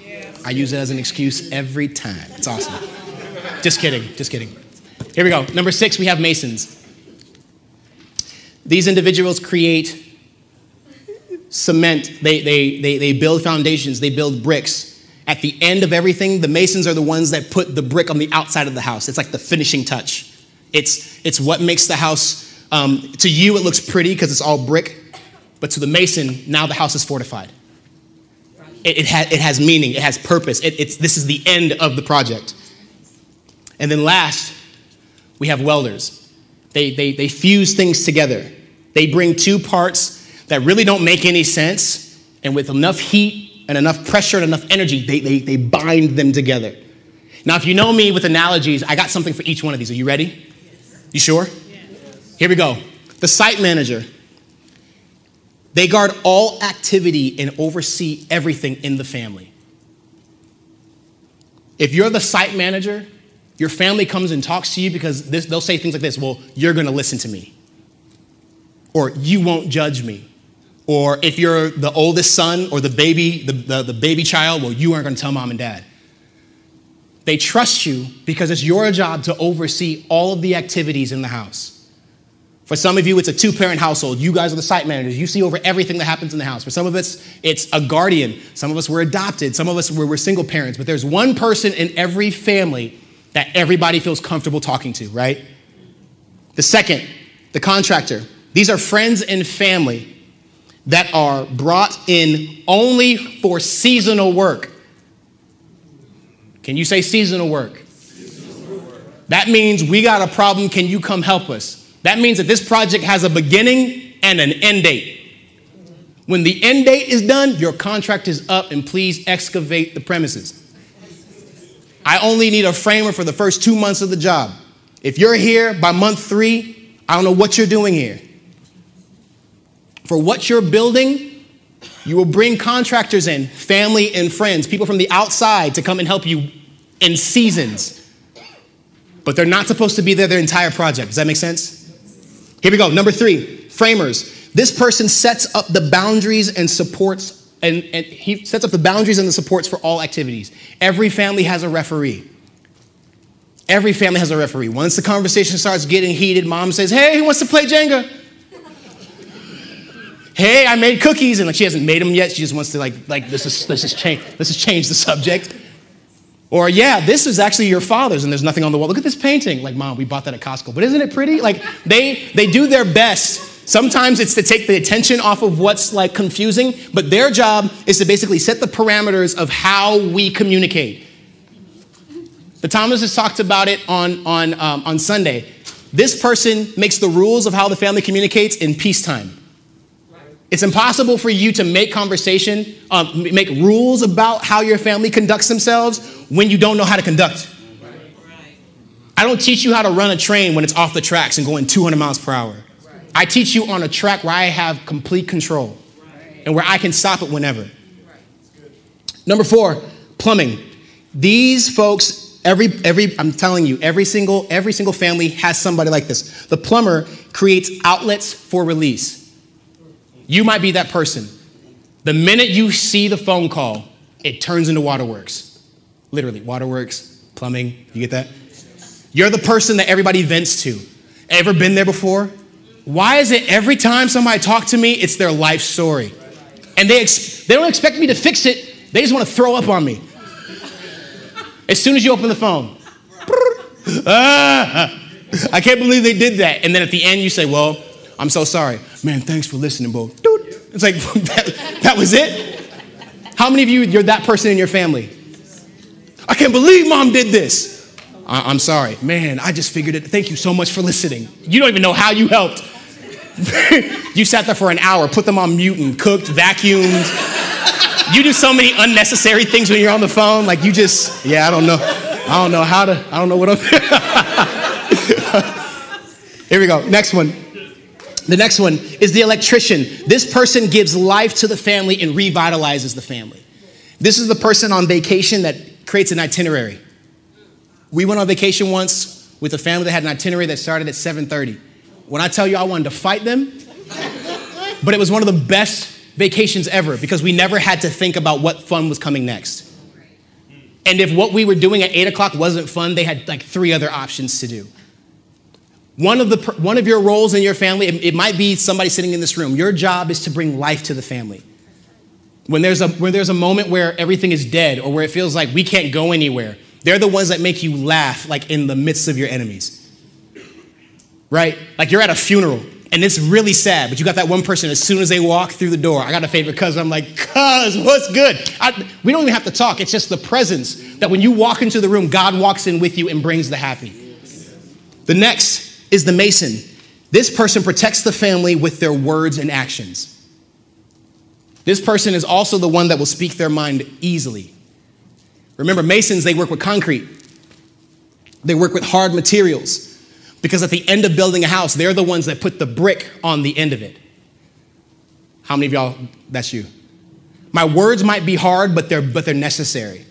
I use it as an excuse every time. It's awesome. just kidding, just kidding. Here we go. Number six, we have masons. These individuals create cement, they, they, they, they build foundations, they build bricks. At the end of everything, the masons are the ones that put the brick on the outside of the house. It's like the finishing touch. It's, it's what makes the house, um, to you, it looks pretty because it's all brick, but to the mason, now the house is fortified. It, it, ha- it has meaning, it has purpose. It, it's, this is the end of the project. And then last, we have welders. They, they, they fuse things together. They bring two parts that really don't make any sense, and with enough heat and enough pressure and enough energy, they, they, they bind them together. Now, if you know me with analogies, I got something for each one of these. Are you ready? You sure? Here we go. The site manager. They guard all activity and oversee everything in the family. If you're the site manager, your family comes and talks to you because this, they'll say things like this Well, you're going to listen to me. Or you won't judge me. Or if you're the oldest son or the baby, the, the, the baby child, well, you aren't going to tell mom and dad. They trust you because it's your job to oversee all of the activities in the house. For some of you, it's a two parent household. You guys are the site managers. You see over everything that happens in the house. For some of us, it's a guardian. Some of us were adopted. Some of us were, were single parents. But there's one person in every family that everybody feels comfortable talking to, right? The second, the contractor. These are friends and family that are brought in only for seasonal work. Can you say seasonal work? That means we got a problem. Can you come help us? That means that this project has a beginning and an end date. When the end date is done, your contract is up, and please excavate the premises. I only need a framer for the first two months of the job. If you're here by month three, I don't know what you're doing here. For what you're building, you will bring contractors in, family and friends, people from the outside to come and help you in seasons. But they're not supposed to be there their entire project. Does that make sense? Here we go. Number three, framers. This person sets up the boundaries and supports, and, and he sets up the boundaries and the supports for all activities. Every family has a referee. Every family has a referee. Once the conversation starts getting heated, mom says, Hey, who wants to play Jenga? Hey, I made cookies, and like she hasn't made them yet. She just wants to like, like this is this is change, let's just change the subject. Or, yeah, this is actually your father's and there's nothing on the wall. Look at this painting. Like, mom, we bought that at Costco. But isn't it pretty? Like, they, they do their best. Sometimes it's to take the attention off of what's like confusing, but their job is to basically set the parameters of how we communicate. The Thomases talked about it on, on, um, on Sunday. This person makes the rules of how the family communicates in peacetime. It's impossible for you to make conversation, um, make rules about how your family conducts themselves when you don't know how to conduct. I don't teach you how to run a train when it's off the tracks and going 200 miles per hour. I teach you on a track where I have complete control and where I can stop it whenever. Number four, plumbing. These folks, every, every, I'm telling you, every single, every single family has somebody like this. The plumber creates outlets for release. You might be that person. The minute you see the phone call, it turns into waterworks. Literally, waterworks, plumbing, you get that? You're the person that everybody vents to. Ever been there before? Why is it every time somebody talks to me, it's their life story? And they, ex- they don't expect me to fix it, they just want to throw up on me. As soon as you open the phone, ah, I can't believe they did that. And then at the end, you say, Well, I'm so sorry. Man, thanks for listening, bro. Dude. It's like, that, that was it? How many of you, you're that person in your family? I can't believe mom did this. I, am sorry. Man, I just figured it. Thank you so much for listening. You don't even know how you helped. you sat there for an hour, put them on mute and cooked, vacuumed. you do so many unnecessary things when you're on the phone. Like you just, yeah, I don't know. I don't know how to, I don't know what I'm. Here we go. Next one. The next one is the electrician. This person gives life to the family and revitalizes the family. This is the person on vacation that creates an itinerary. We went on vacation once with a family that had an itinerary that started at 7:30. When I tell you I wanted to fight them, but it was one of the best vacations ever because we never had to think about what fun was coming next. And if what we were doing at 8 o'clock wasn't fun, they had like three other options to do. One of, the, one of your roles in your family, it, it might be somebody sitting in this room. Your job is to bring life to the family. When there's, a, when there's a moment where everything is dead or where it feels like we can't go anywhere, they're the ones that make you laugh like in the midst of your enemies. Right? Like you're at a funeral and it's really sad, but you got that one person as soon as they walk through the door. I got a favorite cousin. I'm like, cuz, what's good? I, we don't even have to talk. It's just the presence that when you walk into the room, God walks in with you and brings the happy. The next is the mason. This person protects the family with their words and actions. This person is also the one that will speak their mind easily. Remember, masons, they work with concrete, they work with hard materials. Because at the end of building a house, they're the ones that put the brick on the end of it. How many of y'all, that's you? My words might be hard, but they're, but they're necessary.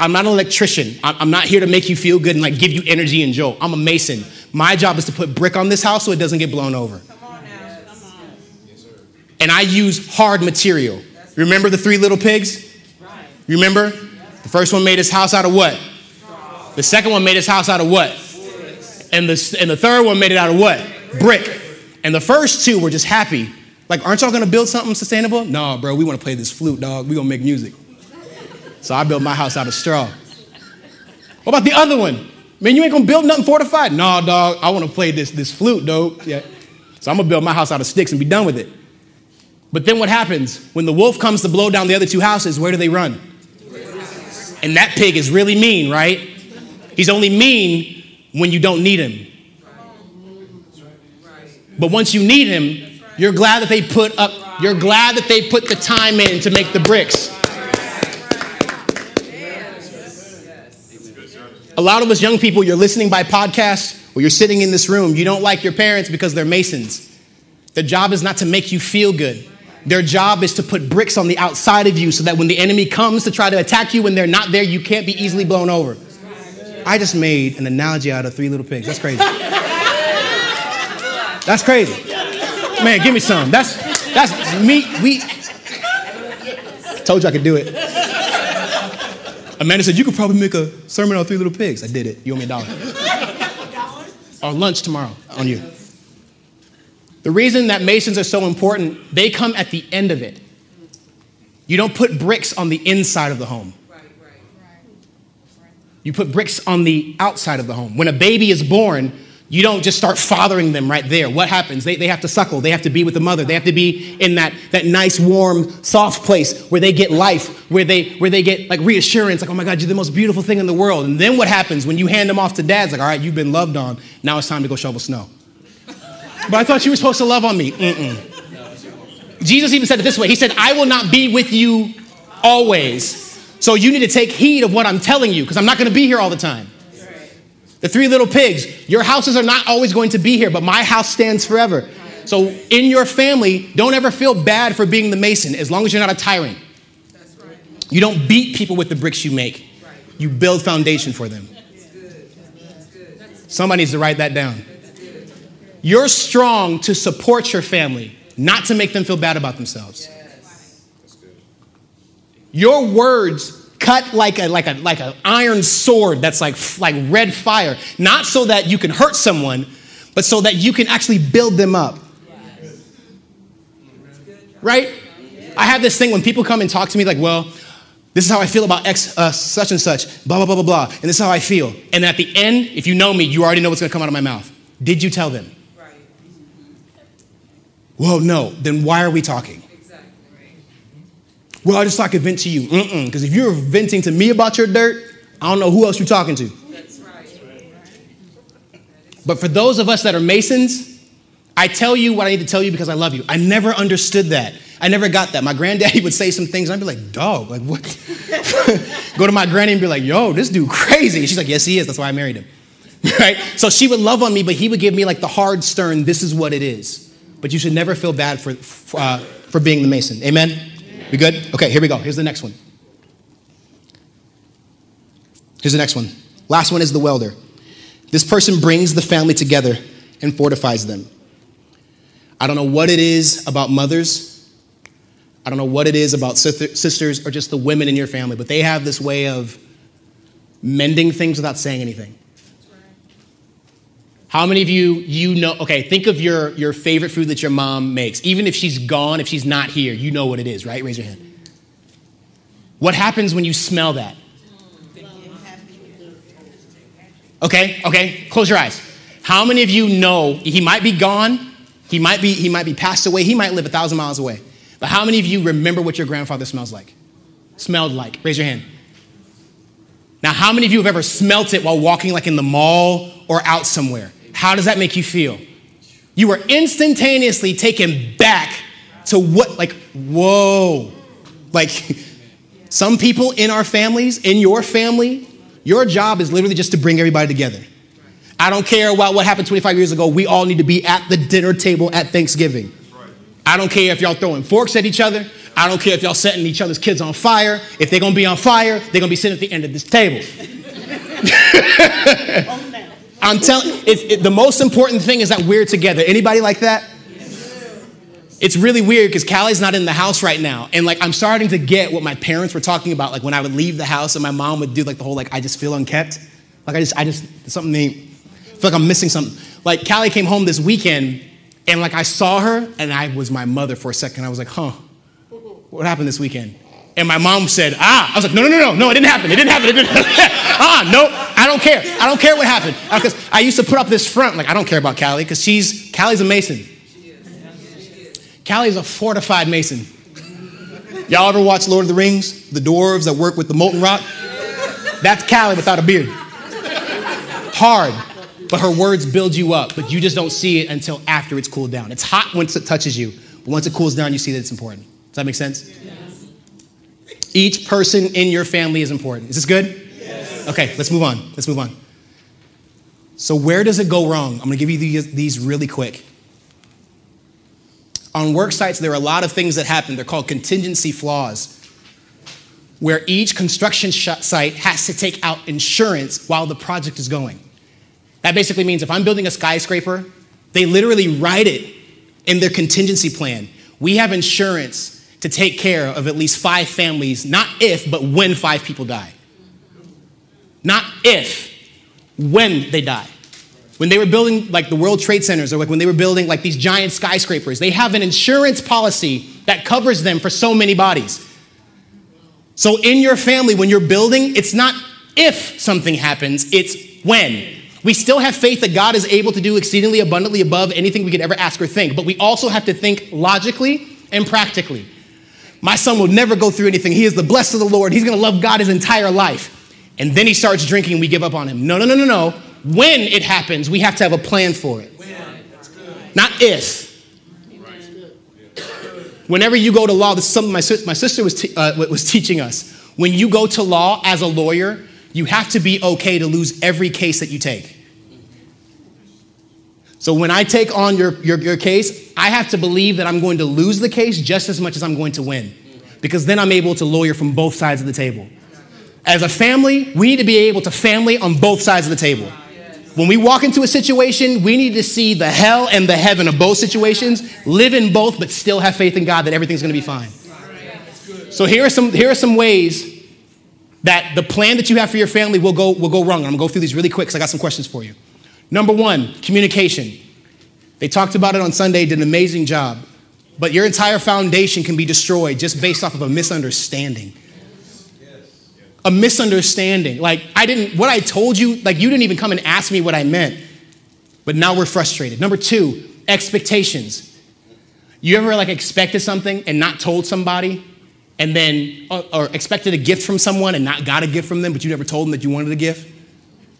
I'm not an electrician. I'm not here to make you feel good and like give you energy and joy. I'm a mason. My job is to put brick on this house so it doesn't get blown over. And I use hard material. Remember the three little pigs? Remember? The first one made his house out of what? The second one made his house out of what? And the, and the third one made it out of what? Brick. And the first two were just happy. Like, aren't y'all gonna build something sustainable? No, bro, we wanna play this flute, dog. We gonna make music. So I built my house out of straw. What about the other one? Man, you ain't gonna build nothing fortified? No, dog, I wanna play this, this flute, dog. Yeah. So I'm gonna build my house out of sticks and be done with it. But then what happens? When the wolf comes to blow down the other two houses, where do they run? And that pig is really mean, right? He's only mean when you don't need him. But once you need him, you're glad that they put up, you're glad that they put the time in to make the bricks. A lot of us young people, you're listening by podcast or you're sitting in this room, you don't like your parents because they're Masons. Their job is not to make you feel good. Their job is to put bricks on the outside of you so that when the enemy comes to try to attack you when they're not there, you can't be easily blown over. I just made an analogy out of three little pigs. That's crazy. That's crazy. Man, give me some. That's that's me. We told you I could do it. Amanda said you could probably make a sermon on three little pigs. I did it. You owe me a dollar. Or lunch tomorrow on you. The reason that masons are so important, they come at the end of it. You don't put bricks on the inside of the home. You put bricks on the outside of the home. When a baby is born, you don't just start fathering them right there. What happens? They, they have to suckle. They have to be with the mother. They have to be in that, that nice, warm, soft place where they get life, where they, where they get like reassurance, like, oh my God, you're the most beautiful thing in the world. And then what happens when you hand them off to dad's like, all right, you've been loved on. Now it's time to go shovel snow. but I thought you were supposed to love on me. Mm-mm. Jesus even said it this way He said, I will not be with you always. So you need to take heed of what I'm telling you because I'm not going to be here all the time. The three little pigs, your houses are not always going to be here, but my house stands forever. So in your family, don't ever feel bad for being the mason as long as you're not a tyrant. You don't beat people with the bricks you make, you build foundation for them. Somebody needs to write that down. You're strong to support your family, not to make them feel bad about themselves. Your words cut like a like a like an iron sword that's like like red fire, not so that you can hurt someone, but so that you can actually build them up. Right? I have this thing when people come and talk to me like, well, this is how I feel about X, uh, such and such, blah, blah, blah, blah, blah, and this is how I feel. And at the end, if you know me, you already know what's gonna come out of my mouth. Did you tell them? Right. Well, no. Then why are we talking? Well, I just like to vent to you. Mm-mm. Because if you're venting to me about your dirt, I don't know who else you're talking to. That's right. But for those of us that are Masons, I tell you what I need to tell you because I love you. I never understood that. I never got that. My granddaddy would say some things, and I'd be like, dog, like what? Go to my granny and be like, yo, this dude crazy. And she's like, yes, he is. That's why I married him. right? So she would love on me, but he would give me like the hard, stern, this is what it is. But you should never feel bad for, uh, for being the Mason. Amen? We good? Okay, here we go. Here's the next one. Here's the next one. Last one is the welder. This person brings the family together and fortifies them. I don't know what it is about mothers. I don't know what it is about sisters or just the women in your family, but they have this way of mending things without saying anything. How many of you you know? Okay, think of your your favorite food that your mom makes. Even if she's gone, if she's not here, you know what it is, right? Raise your hand. What happens when you smell that? Okay, okay, close your eyes. How many of you know he might be gone, he might be he might be passed away, he might live a thousand miles away. But how many of you remember what your grandfather smells like? Smelled like? Raise your hand. Now, how many of you have ever smelt it while walking like in the mall or out somewhere? How does that make you feel? You were instantaneously taken back to what, like, whoa. Like, some people in our families, in your family, your job is literally just to bring everybody together. I don't care about what happened 25 years ago. We all need to be at the dinner table at Thanksgiving. I don't care if y'all throwing forks at each other. I don't care if y'all setting each other's kids on fire. If they're gonna be on fire, they're gonna be sitting at the end of this table. I'm telling it, the most important thing is that we're together. Anybody like that? It's really weird because Callie's not in the house right now. And like I'm starting to get what my parents were talking about, like when I would leave the house and my mom would do like the whole like I just feel unkept. Like I just, I just, something I feel like I'm missing something. Like Callie came home this weekend and like I saw her and I was my mother for a second. I was like, huh, what happened this weekend? And my mom said, ah. I was like, no, no, no, no, no, it didn't happen. It didn't happen. It didn't happen. ah, no, I don't care. I don't care what happened. Uh, because I used to put up this front, like, I don't care about Callie, because she's, Callie's a Mason. She is. Callie's a fortified Mason. Y'all ever watch Lord of the Rings? The dwarves that work with the molten rock? That's Callie without a beard. Hard, but her words build you up, but you just don't see it until after it's cooled down. It's hot once it touches you, but once it cools down, you see that it's important. Does that make sense? Yes. Each person in your family is important. Is this good? Okay, let's move on. Let's move on. So, where does it go wrong? I'm gonna give you these really quick. On work sites, there are a lot of things that happen. They're called contingency flaws, where each construction site has to take out insurance while the project is going. That basically means if I'm building a skyscraper, they literally write it in their contingency plan. We have insurance to take care of at least five families, not if, but when five people die. Not if, when they die. When they were building like the World Trade Centers or like when they were building like these giant skyscrapers, they have an insurance policy that covers them for so many bodies. So in your family, when you're building, it's not if something happens, it's when. We still have faith that God is able to do exceedingly abundantly above anything we could ever ask or think, but we also have to think logically and practically. My son will never go through anything. He is the blessed of the Lord. He's going to love God his entire life. And then he starts drinking and we give up on him. No, no, no, no, no. When it happens, we have to have a plan for it. Not if. Whenever you go to law, this is something my, my sister was, uh, was teaching us. When you go to law as a lawyer, you have to be okay to lose every case that you take. So when I take on your, your, your, case, I have to believe that I'm going to lose the case just as much as I'm going to win. Because then I'm able to lawyer from both sides of the table. As a family, we need to be able to family on both sides of the table. When we walk into a situation, we need to see the hell and the heaven of both situations, live in both, but still have faith in God that everything's gonna be fine. So here are some, here are some ways that the plan that you have for your family will go, will go wrong. I'm gonna go through these really quick because I got some questions for you. Number one, communication. They talked about it on Sunday, did an amazing job. But your entire foundation can be destroyed just based off of a misunderstanding. A misunderstanding. Like, I didn't, what I told you, like, you didn't even come and ask me what I meant. But now we're frustrated. Number two, expectations. You ever, like, expected something and not told somebody? And then, or, or expected a gift from someone and not got a gift from them, but you never told them that you wanted a gift?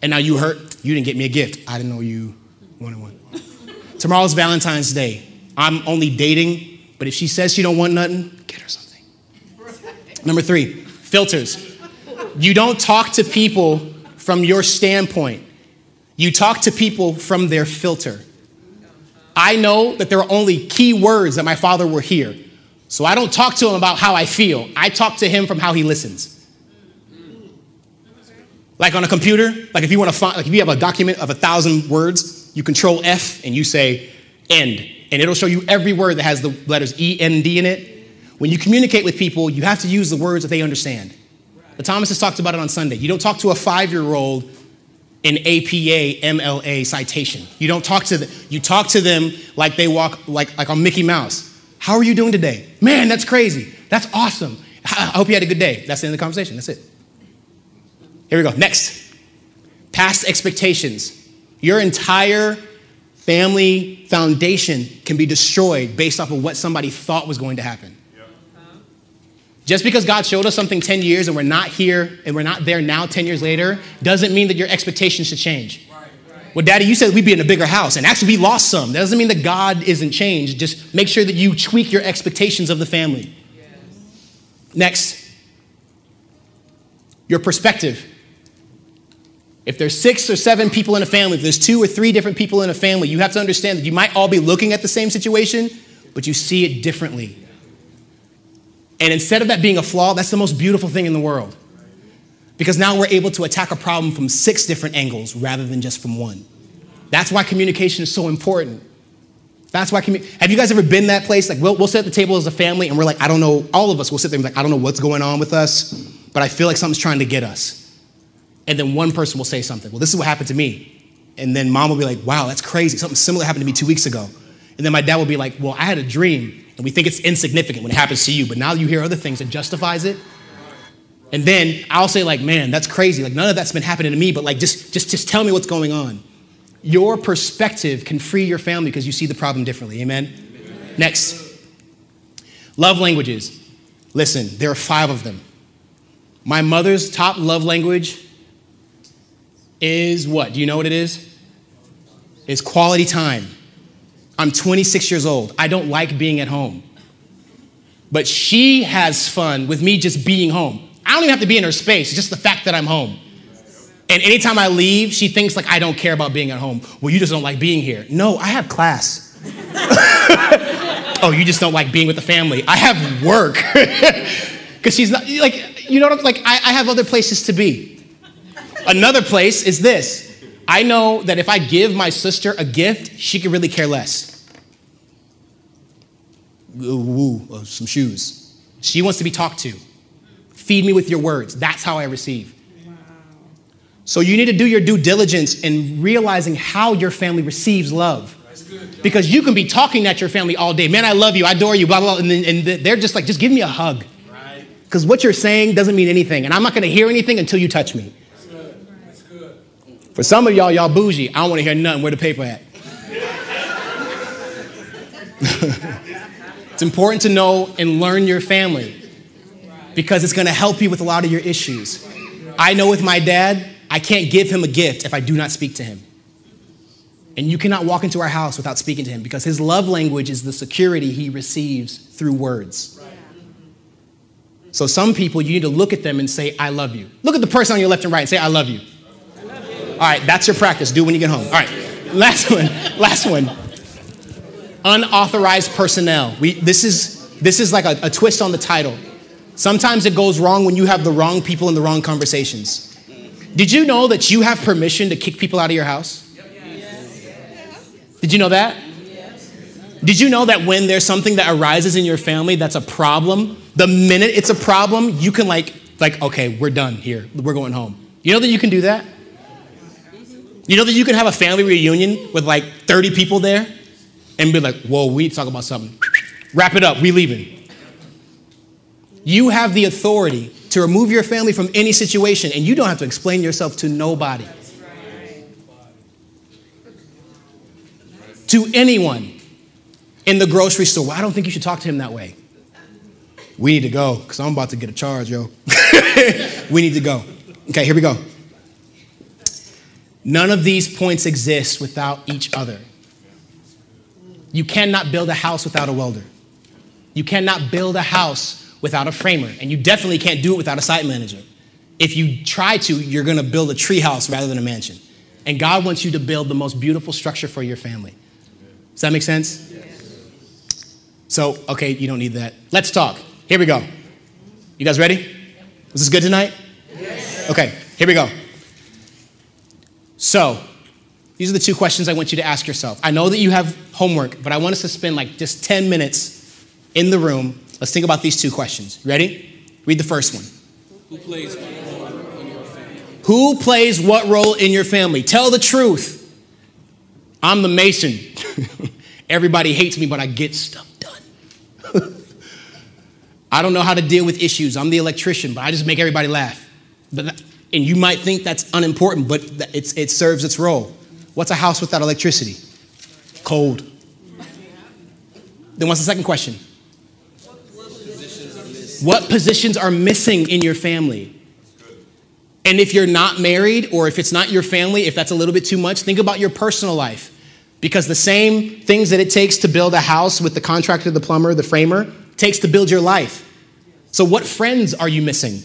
And now you hurt you didn't get me a gift. I didn't know you wanted one. Tomorrow's Valentine's Day. I'm only dating, but if she says she don't want nothing, get her something. Number three, filters. You don't talk to people from your standpoint. You talk to people from their filter. I know that there are only key words that my father will hear. So I don't talk to him about how I feel. I talk to him from how he listens. Like on a computer, like if you want to find, like if you have a document of a thousand words, you control F and you say end, and it'll show you every word that has the letters E, N, D in it. When you communicate with people, you have to use the words that they understand. The Thomases talked about it on Sunday. You don't talk to a five year old in APA, MLA citation. You don't talk to them, you talk to them like they walk, like, like on Mickey Mouse. How are you doing today? Man, that's crazy. That's awesome. I hope you had a good day. That's the end of the conversation. That's it. Here we go. Next. Past expectations. Your entire family foundation can be destroyed based off of what somebody thought was going to happen. Just because God showed us something 10 years and we're not here and we're not there now 10 years later doesn't mean that your expectations should change. Well, Daddy, you said we'd be in a bigger house, and actually, we lost some. That doesn't mean that God isn't changed. Just make sure that you tweak your expectations of the family. Yes. Next, your perspective. If there's six or seven people in a family, if there's two or three different people in a family, you have to understand that you might all be looking at the same situation, but you see it differently. And instead of that being a flaw, that's the most beautiful thing in the world. Because now we're able to attack a problem from six different angles rather than just from one. That's why communication is so important. That's why, commu- have you guys ever been that place? Like, we'll, we'll sit at the table as a family and we're like, I don't know, all of us will sit there and be like, I don't know what's going on with us, but I feel like something's trying to get us. and then one person will say something. Well, this is what happened to me. And then mom will be like, wow, that's crazy. Something similar happened to me two weeks ago. And then my dad will be like, well, I had a dream. And we think it's insignificant when it happens to you, but now you hear other things that justifies it. And then I'll say, like, man, that's crazy. Like, none of that's been happening to me, but like, just, just, just tell me what's going on. Your perspective can free your family because you see the problem differently. Amen? Amen? Next. Love languages. Listen, there are five of them. My mother's top love language is what? Do you know what it is? It's quality time. I'm 26 years old. I don't like being at home. But she has fun with me just being home. I don't even have to be in her space, it's just the fact that I'm home. And anytime I leave, she thinks like I don't care about being at home. Well, you just don't like being here. No, I have class. oh, you just don't like being with the family. I have work. Because she's not, like, you know what I'm, like, I, I have other places to be. Another place is this. I know that if I give my sister a gift, she could really care less. Ooh, uh, some shoes. She wants to be talked to. Feed me with your words. That's how I receive. So you need to do your due diligence in realizing how your family receives love. Because you can be talking at your family all day. Man, I love you. I adore you. Blah, blah, blah. And, then, and they're just like, just give me a hug. Because what you're saying doesn't mean anything. And I'm not going to hear anything until you touch me. For some of y'all, y'all bougie. I don't want to hear nothing. Where the paper at? it's important to know and learn your family because it's going to help you with a lot of your issues. I know with my dad, I can't give him a gift if I do not speak to him. And you cannot walk into our house without speaking to him because his love language is the security he receives through words. So, some people, you need to look at them and say, I love you. Look at the person on your left and right and say, I love you. All right, that's your practice. Do it when you get home. All right, last one. Last one. Unauthorized personnel. We, this, is, this is like a, a twist on the title. Sometimes it goes wrong when you have the wrong people in the wrong conversations. Did you know that you have permission to kick people out of your house? Did you know that? Did you know that when there's something that arises in your family that's a problem, the minute it's a problem, you can like like okay, we're done here. We're going home. You know that you can do that? You know that you can have a family reunion with like 30 people there and be like, "Whoa, we talk about something." Wrap it up. We leaving. You have the authority to remove your family from any situation, and you don't have to explain yourself to nobody. To anyone in the grocery store. Well, I don't think you should talk to him that way. We need to go because I'm about to get a charge, yo. we need to go. Okay, here we go. None of these points exist without each other. You cannot build a house without a welder. You cannot build a house without a framer, and you definitely can't do it without a site manager. If you try to, you're gonna build a tree house rather than a mansion. And God wants you to build the most beautiful structure for your family. Does that make sense? Yes. So, okay, you don't need that. Let's talk. Here we go. You guys ready? Was this good tonight? Yes. Okay, here we go. So, these are the two questions I want you to ask yourself. I know that you have homework, but I want us to spend like just 10 minutes in the room Let's think about these two questions. Ready? Read the first one. Who plays what role in your family? Who plays what role in your family? Tell the truth. I'm the mason. Everybody hates me, but I get stuff done. I don't know how to deal with issues. I'm the electrician, but I just make everybody laugh. But and you might think that's unimportant, but it serves its role. What's a house without electricity? Cold. Then what's the second question? What positions are missing in your family? And if you're not married or if it's not your family, if that's a little bit too much, think about your personal life. Because the same things that it takes to build a house with the contractor, the plumber, the framer, takes to build your life. So, what friends are you missing?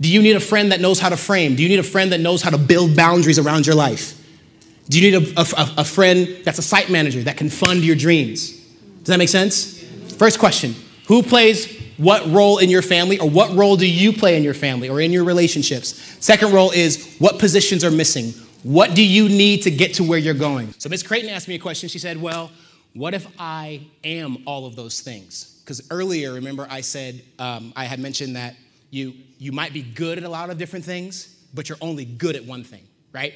Do you need a friend that knows how to frame? Do you need a friend that knows how to build boundaries around your life? Do you need a, a, a friend that's a site manager that can fund your dreams? Does that make sense? First question Who plays what role in your family or what role do you play in your family or in your relationships? Second role is what positions are missing? What do you need to get to where you're going? So Ms. Creighton asked me a question. She said, Well, what if I am all of those things? Because earlier, remember, I said um, I had mentioned that you, you might be good at a lot of different things, but you're only good at one thing, right?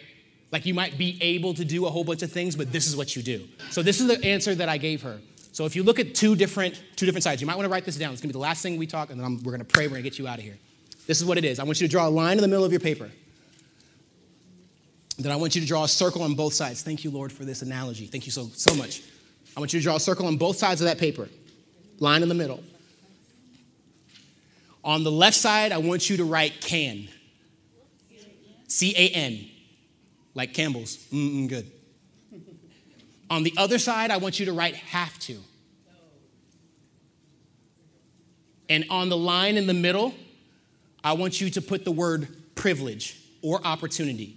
Like you might be able to do a whole bunch of things, but this is what you do. So this is the answer that I gave her. So if you look at two different two different sides, you might want to write this down. It's gonna be the last thing we talk, and then I'm, we're gonna pray. We're gonna get you out of here. This is what it is. I want you to draw a line in the middle of your paper. Then I want you to draw a circle on both sides. Thank you, Lord, for this analogy. Thank you so so much. I want you to draw a circle on both sides of that paper. Line in the middle. On the left side, I want you to write can. C A N, like Campbell's. Mm-mm, good. On the other side, I want you to write have to. And on the line in the middle, I want you to put the word privilege or opportunity.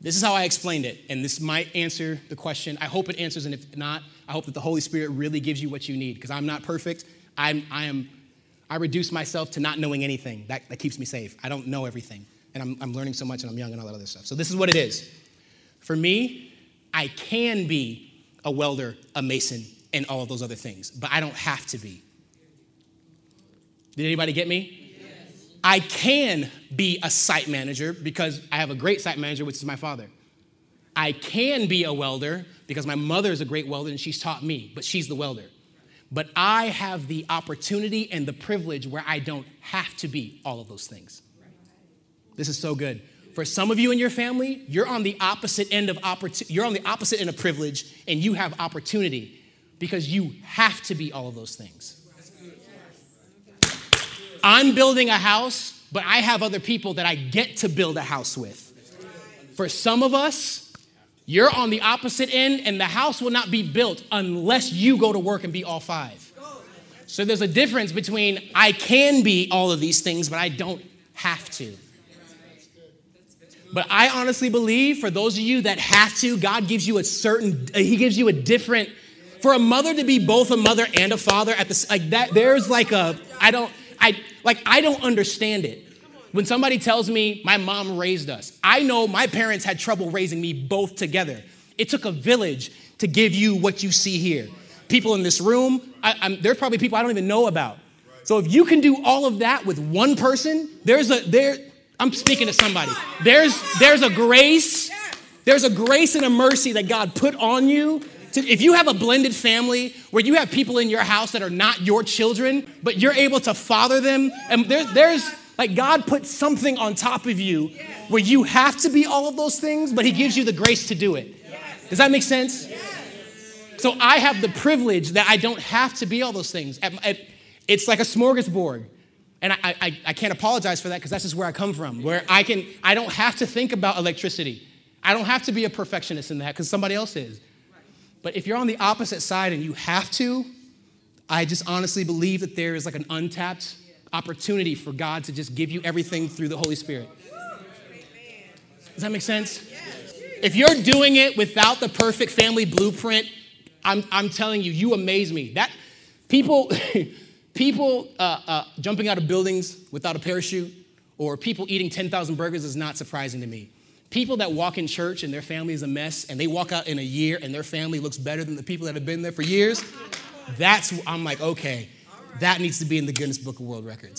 This is how I explained it, and this might answer the question. I hope it answers, and if not, I hope that the Holy Spirit really gives you what you need, because I'm not perfect. I'm, I am, I reduce myself to not knowing anything. That, that keeps me safe. I don't know everything, and I'm, I'm learning so much, and I'm young and all that other stuff. So this is what it is. For me, I can be a welder, a mason, and all of those other things, but I don't have to be. Did anybody get me? I can be a site manager because I have a great site manager, which is my father. I can be a welder because my mother is a great welder and she's taught me, but she's the welder. But I have the opportunity and the privilege where I don't have to be all of those things. This is so good. For some of you in your family, you're on the opposite end of opportunity. You're on the opposite end of privilege, and you have opportunity because you have to be all of those things. I'm building a house, but I have other people that I get to build a house with. For some of us, you're on the opposite end, and the house will not be built unless you go to work and be all five. So there's a difference between I can be all of these things, but I don't have to. But I honestly believe for those of you that have to, God gives you a certain, uh, He gives you a different. For a mother to be both a mother and a father at the like that, there's like a I don't I like I don't understand it. When somebody tells me my mom raised us, I know my parents had trouble raising me both together. It took a village to give you what you see here. People in this room, I, there's probably people I don't even know about. So if you can do all of that with one person, there's a there. I'm speaking to somebody. There's there's a grace, there's a grace and a mercy that God put on you to, if you have a blended family where you have people in your house that are not your children, but you're able to father them, and there, there's like God put something on top of you where you have to be all of those things, but He gives you the grace to do it. Does that make sense? So I have the privilege that I don't have to be all those things. It's like a smorgasbord. And I, I, I can't apologize for that because that's just where I come from, where I can I don't have to think about electricity. I don't have to be a perfectionist in that because somebody else is. But if you're on the opposite side and you have to, I just honestly believe that there is like an untapped opportunity for God to just give you everything through the Holy Spirit. Does that make sense? If you're doing it without the perfect family blueprint, I'm, I'm telling you, you amaze me. That people, people uh, uh, jumping out of buildings without a parachute, or people eating 10,000 burgers is not surprising to me. People that walk in church and their family is a mess, and they walk out in a year and their family looks better than the people that have been there for years, that's, I'm like, okay, that needs to be in the Guinness Book of World Records.